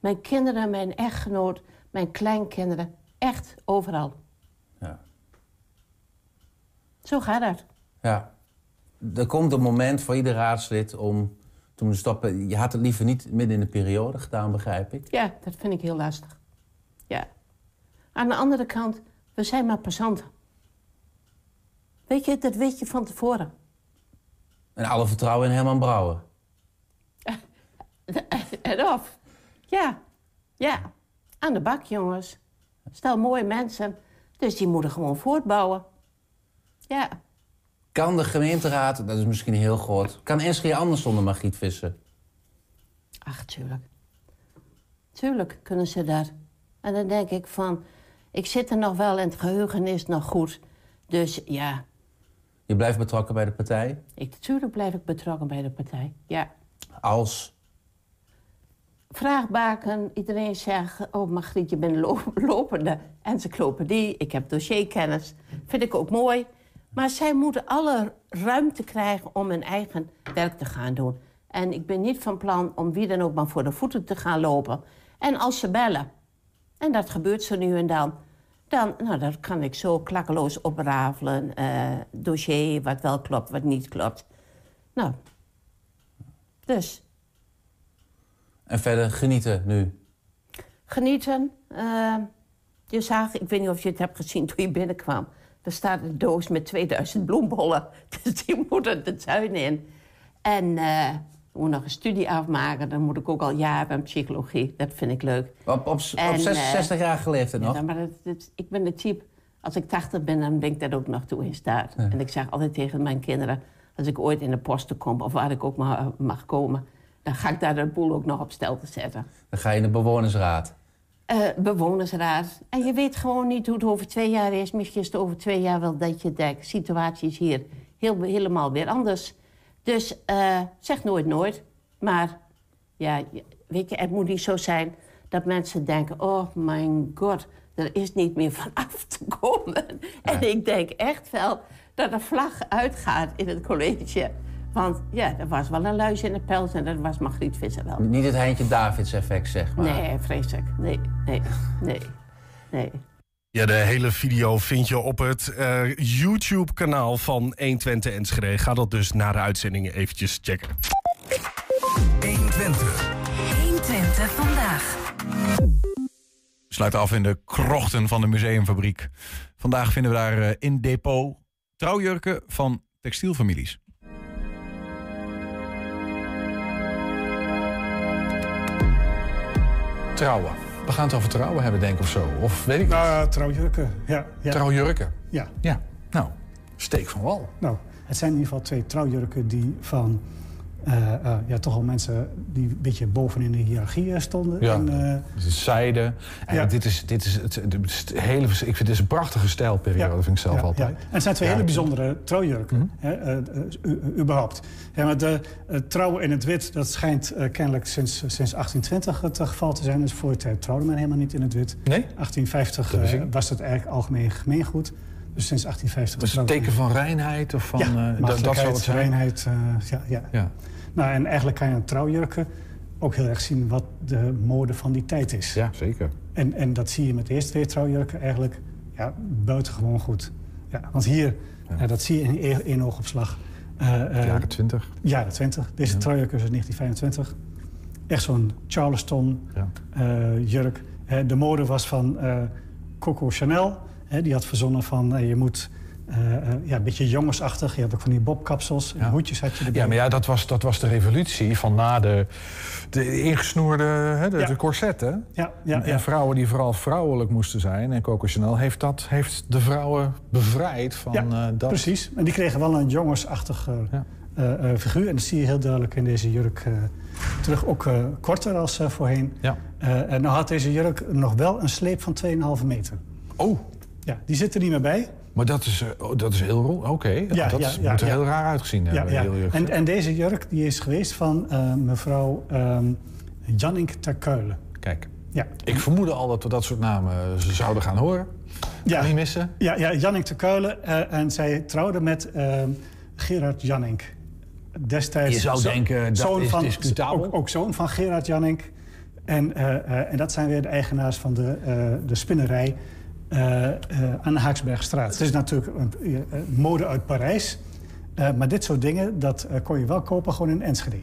Mijn kinderen, mijn echtgenoot, mijn kleinkinderen. Echt, overal. Ja. Zo gaat het. Ja. Er komt een moment voor ieder raadslid om te moeten stoppen. Je had het liever niet midden in de periode gedaan, begrijp ik. Ja, dat vind ik heel lastig. Ja. Aan de andere kant, we zijn maar passanten. Weet je, dat weet je van tevoren. En alle vertrouwen in Herman Brouwer. En of. Ja, ja. Aan de bak, jongens. Stel mooie mensen. Dus die moeten gewoon voortbouwen. Ja. Kan de gemeenteraad, dat is misschien heel groot... kan Enschede anders zonder Margriet Visser? Ach, tuurlijk. Tuurlijk kunnen ze dat. En dan denk ik van... Ik zit er nog wel en het geheugen is nog goed. Dus ja, Je blijft betrokken bij de partij? ik, natuurlijk blijf ik betrokken bij de partij. Ja. Als? Vraagbaken, iedereen zegt... Oh, Margriet, je bent lo- lopende encyclopedie. Ik heb dossierkennis. Vind ik ook mooi. Maar zij moeten alle ruimte krijgen om hun eigen werk te gaan doen. En ik ben niet van plan om wie dan ook maar voor de voeten te gaan lopen. En als ze bellen, en dat gebeurt zo nu en dan... dan nou, dat kan ik zo klakkeloos oprafelen. eh, dossier, wat wel klopt, wat niet klopt. Nou, dus... En verder genieten nu? Genieten. eh, je zag, ik weet niet of je het hebt gezien toen je binnenkwam. Er staat een doos met 2000 bloembollen. Dus die moeten de tuin in. En eh, ik moet nog een studie afmaken. Dan moet ik ook al jaren aan psychologie. Dat vind ik leuk. Op, op, En, op eh, 66 jaar leeftijd nog? Ja, maar dat, dat- ik ben de type... Als ik 80 ben, dan ben ik dat ook nog toe in staat. En ik zeg altijd tegen mijn kinderen... als ik ooit in de posten kom, of waar ik ook maar mag komen... dan ga ik daar de boel ook nog op stel te zetten. Dan ga je in de bewonersraad. Eh, bewonersraad. En je weet gewoon niet hoe het over twee jaar is. Misschien is het over twee jaar wel dat je denkt... situatie is hier heel, helemaal weer anders. Dus eh, zeg nooit nooit. Maar ja, weet je, het moet niet zo zijn dat mensen denken... oh mijn god, er is niet meer van af te komen. En ik denk echt wel dat de vlag uitgaat in het college. Want ja, er was wel een luis in de pels en dat was Margriet Visser wel. Niet het Heintje Davids effect, zeg maar. Nee, vreselijk. Nee, nee, nee, nee. Ja, de hele video vind je op het eh, YouTube-kanaal van 120 Enschede. Ga dat dus na de uitzending eventjes checken. 120. 120 vandaag. We sluiten af in de krochten van de museumfabriek. Vandaag vinden we daar eh, in depot trouwjurken van textielfamilies. Trouwen. We gaan het over trouwen hebben, denk ik, of zo. Of weet ik niet. Nou, trouwjurken. Ja, ja. Trouwjurken. Ja. Ja. Nou, steek van wal. Nou, het zijn in ieder geval twee trouwjurken die van... eh, eh, ja, toch al mensen die een beetje bovenin de hiërarchie eh, stonden. Ja. En, is zijde. En Ja. dit is, dit is het, hele, ik vind het is een prachtige stijlperiode, vind ik zelf ja, altijd. ja. En het zijn twee hele bijzondere trouwjurken, Mhm. hè, überhaupt. Ja, maar de trouwen in het wit, dat schijnt kennelijk sinds, sinds 1820 het geval te zijn. Dus voor tijd trouwde men helemaal niet in het wit. Nee? 1850 Dat wist eh, ik. was het eigenlijk algemeen gemeengoed. Dus sinds 1850 Dat is een teken van reinheid of van... ja, dat, dat zijn. reinheid, ja, ja. Ja. Nou, en eigenlijk kan je aan trouwjurken ook heel erg zien wat de mode van die tijd is. Ja, zeker. En, en dat zie je met de eerste twee trouwjurken eigenlijk ja, buitengewoon goed. Ja, want hier, ja, dat zie je in één- één oogopslag. Eh, eh, Jaren 20. Jaren 20. Deze Ja. trouwjurk is uit 1925. Echt zo'n Charleston Ja. eh, jurk. De mode was van Coco Chanel. Die had verzonnen van je moet ja, een beetje jongensachtig. Je had ook van die bobkapsels. En hoedjes had je erbij. Ja, maar ja, dat was, dat was de revolutie van na de, de ingesnoerde hè, de, Ja. de corsetten. Ja, ja, en vrouwen die vooral vrouwelijk moesten zijn. En Coco Chanel heeft, dat, heeft de vrouwen bevrijd van Ja, eh, dat. Precies. En die kregen wel een jongensachtig eh, eh, eh, figuur. En dat zie je heel duidelijk in deze jurk eh, terug. Ook eh, korter als eh, voorheen. Ja. Eh, en nou had deze jurk nog wel een sleep van 2,5 meter. Oh. Ja, die zit er niet meer bij. Maar dat is, eh, oh, dat is heel... Oké, Ja, dat ja, is- ja, moet er heel raar uitgezien hebben. ja. heel. En, en deze jurk die is geweest van eh, mevrouw ehm Jannink ter Keulen. Kijk, Ja. ik vermoedde al dat we dat soort namen eh, zouden gaan horen. Ja. Niet missen. Ja, ja Jannink Keulen. en zij trouwde met ehm, Gerard Jannink. Destijds Je zou zo- denken, dat is van, discutabel. Ook, ook zoon van Gerard Jannink. En, en dat zijn weer de eigenaars van de, de spinnerij aan de Haaksbergstraat. Het is natuurlijk een, eh, mode uit Parijs. Eh, maar dit soort dingen, dat eh, kon je wel kopen gewoon in Enschede.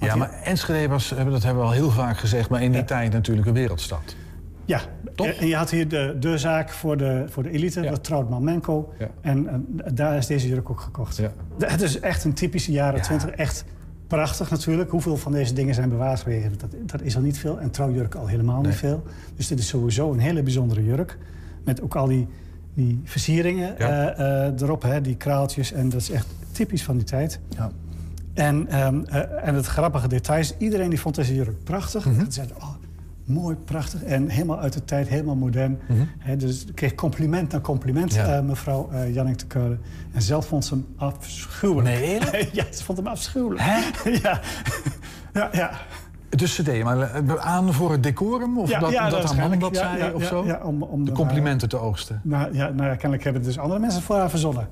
Ja, maar Enschede was, dat hebben we al heel vaak gezegd... maar in die tijd natuurlijk een wereldstad. Ja, en je had hier de, de zaak voor de, voor de elite, dat Troutman Menko. En eh, daar is deze jurk ook gekocht. De- Het is echt een typische jaren twintig. Echt prachtig natuurlijk. Hoeveel van deze dingen zijn bewaard gebleven? Dat, dat is al niet veel. En trouwjurk al helemaal niet veel. Dus dit is sowieso een hele bijzondere jurk. Met ook al die, die versieringen eh, eh, erop, hè, die kraaltjes. En dat is echt typisch van die tijd. Ja. En, ehm, eh, en het grappige detail is, iedereen die vond deze jurk prachtig. Mhm. En zei, oh, mooi, prachtig en helemaal uit de tijd, helemaal modern. Hè, dus ik kreeg compliment na compliment, Mhm. Ja. eh, mevrouw uh, Jannik de Keulen. En zelf vond ze hem afschuwelijk. Nee, eerlijk? ja, ze vond hem afschuwelijk. ja. ja, ja. Dus ze deden maar eh, aan voor het decorum? Of Ja, dat, ja, dat haar man dat Ja, zei ja, of zo? ja, om- om de de- complimenten te oogsten. Nou ja, nou ja, kennelijk hebben dus andere mensen het voor haar verzonnen.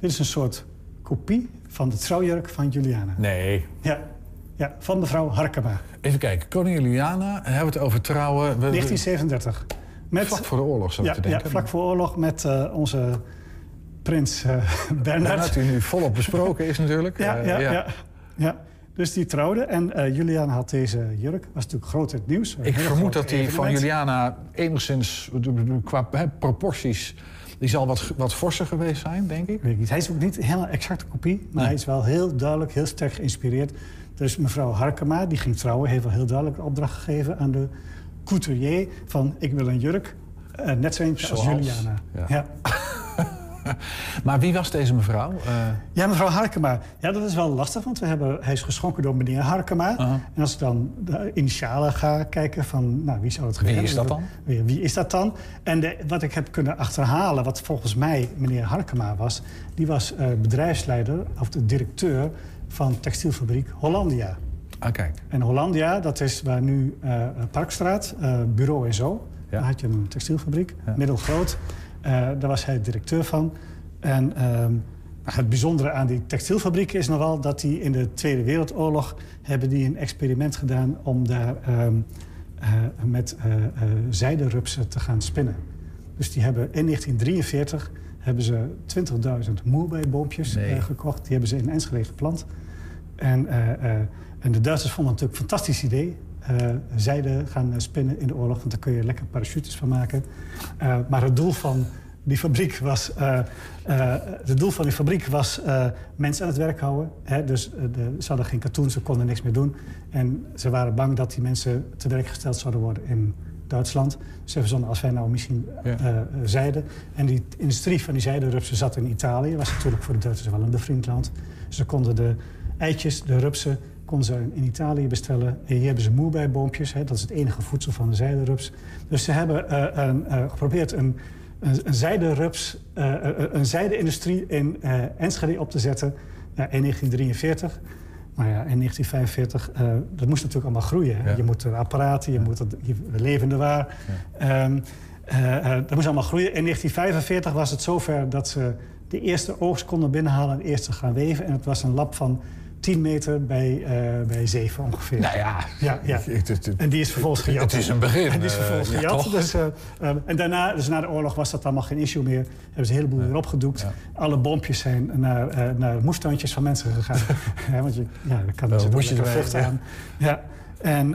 Dit is een soort kopie van de trouwjurk van Juliana. Nee. Ja, ja van mevrouw Harkema. Even kijken, koningin Juliana, hebben we het over trouwen... We- we- 1937. Met, Vlak voor de oorlog, zou ik te denken. Ja, vlak voor oorlog met eh, onze prins eh Bernhard. Bernhard, die nu volop besproken is natuurlijk. Ja, ja, ja. ja. Dus die trouwde en eh Juliana had deze jurk. was natuurlijk groot het nieuws. Ik vermoed dat die van. Juliana enigszins qua proporties... die zal wat, wat forser geweest zijn, denk ik. Weet ik niet. Hij is ook niet helemaal exacte kopie, maar hij is wel heel duidelijk, heel sterk geïnspireerd. Dus mevrouw Harkema, die ging trouwen, heeft wel heel duidelijk een opdracht gegeven aan de couturier van ik wil een jurk, eh, net zo eentje als? Juliana. Ja. Maar wie was deze mevrouw? Eh, Ja, mevrouw Harkema. Ja, dat is wel lastig, want we hebben, hij is geschonken door meneer Harkema. En als ik dan de initialen ga kijken van, nou, wie zou het Wie geweest is dat dan? Wie, wie is dat dan? En de, wat ik heb kunnen achterhalen, wat volgens mij meneer Harkema was... die was eh, bedrijfsleider, of de directeur van textielfabriek Hollandia. ah, kijk. En Hollandia, dat is waar nu eh, Parkstraat, eh, bureau en zo. Daar had je een textielfabriek, middelgroot. Eh, daar was hij directeur van. En ehm, het bijzondere aan die textielfabriek is nog wel dat die in de Tweede Wereldoorlog hebben die een experiment gedaan om daar ehm, eh, met eh, zijderupsen te gaan spinnen. Dus die hebben in 1943 hebben ze 20.000 moerbijboompjes Nee. eh, gekocht. Die hebben ze in Enschede geplant. En, en de Duitsers vonden het natuurlijk een fantastisch idee. Eh zijde gaan eh, spinnen in de oorlog, want daar kun je lekker parachutes van maken. Eh, maar het doel van die fabriek was, het doel van die fabriek was mensen aan het werk houden. Hè? Dus de, ze hadden geen katoen, ze konden niks meer doen. En ze waren bang dat die mensen te werk gesteld zouden worden in Duitsland. Ze verzonnen als wij nou misschien Ja. zijde. En die industrie van die zijderupsen zat in Italië. Was natuurlijk voor de Duitsers wel een bevriend land. Ze konden de eitjes, de rupsen, konden ze in Italië bestellen. En hier hebben ze moerbijboompjes. Hè, dat is het enige voedsel van de zijderups. Dus ze hebben eh, een, eh, geprobeerd een, een, een zijderups, eh, een, zijde-industrie in Enschede op te zetten. In 1943. Maar ja, in 1945, eh, dat moest natuurlijk allemaal groeien. Hè? Ja. Je moet apparaten, je moet het, je, levende waar. Ehm, eh, eh, dat moest allemaal groeien. In 1945 was het zover dat ze de eerste oogst konden binnenhalen en eerst te gaan weven. En het was een lab van 10 meter bij, eh, bij 7 ongeveer. Nou ja, ja, ja. het- het- En die is vervolgens gejat. het is een begin, En die is vervolgens ja, gejat. Dus, eh, en daarna, dus na de oorlog was dat allemaal geen issue meer. Hebben ze een heleboel weer opgedoekt. Alle bompjes zijn naar, naar moestuintjes van mensen gegaan. ja, want je, ja, dan kan Wel, vruchten ja. aan. Ja. En,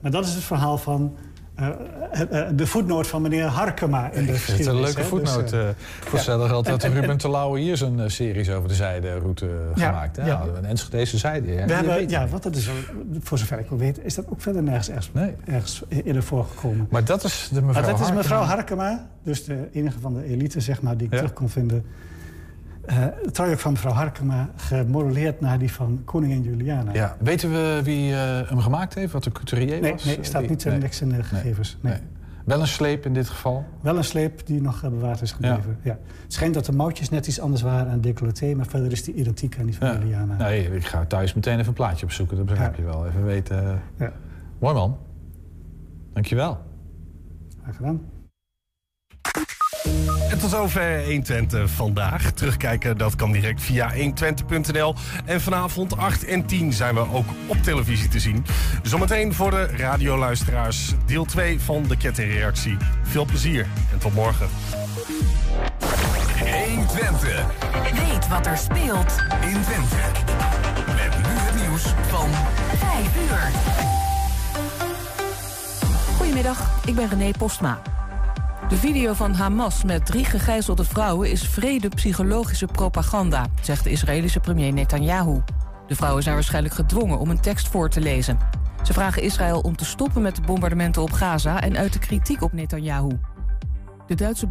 maar dat is het verhaal van eh, eh, eh, de voetnoot van meneer Harkema in de Ik vind het een geschiedenis. leuke hè. voetnoot. Dus, voor ja. hetzelfde geld had Ruben hier zijn series over de zijderoute Ja, gemaakt. Hè? ja. Een Enschedeze zijde. hè? We hebben, ja, wat dat is, voor zover ik wel weet, is dat ook verder nergens ergens, ergens eerder voorgekomen. Maar dat is de mevrouw Maar dat is Harkema. mevrouw Harkema, dus de enige van de elite zeg maar, die ik terug kon vinden. Eh het trouwjurk van mevrouw Harkema gemodelleerd naar die van koningin Juliana. Ja. Weten we wie eh, hem gemaakt heeft? Wat de couturier Nee, was? nee staat wie? niet in niks in de gegevens. Nee. Wel een sleep in dit geval. Wel een sleep die nog eh, bewaard is gebleven. Ja. Het schijnt dat de mouwtjes net iets anders waren aan decolleté... maar verder is die identiek aan die van Ja. Juliana. Nee, ik ga thuis meteen even een plaatje opzoeken. Dat begrijp je wel. Even weten. Ja. Mooi man. Dankjewel. Graag gedaan. En tot zover 120 vandaag. Terugkijken, dat kan direct via 120.nl. En vanavond 8 en 10 zijn we ook op televisie te zien. Zometeen voor de radioluisteraars deel 2 van de kettingreactie. Veel plezier en tot morgen. 120. Weet wat er speelt in Twente. Met nu het nieuws van 5 uur. Goedemiddag, ik ben René Postma. De video van Hamas met drie gegijzelde vrouwen is vrede-psychologische propaganda, zegt de Israëlische premier Netanyahu. De vrouwen zijn waarschijnlijk gedwongen om een tekst voor te lezen. Ze vragen Israël om te stoppen met de bombardementen op Gaza en uit de kritiek op Netanyahu. De Duitse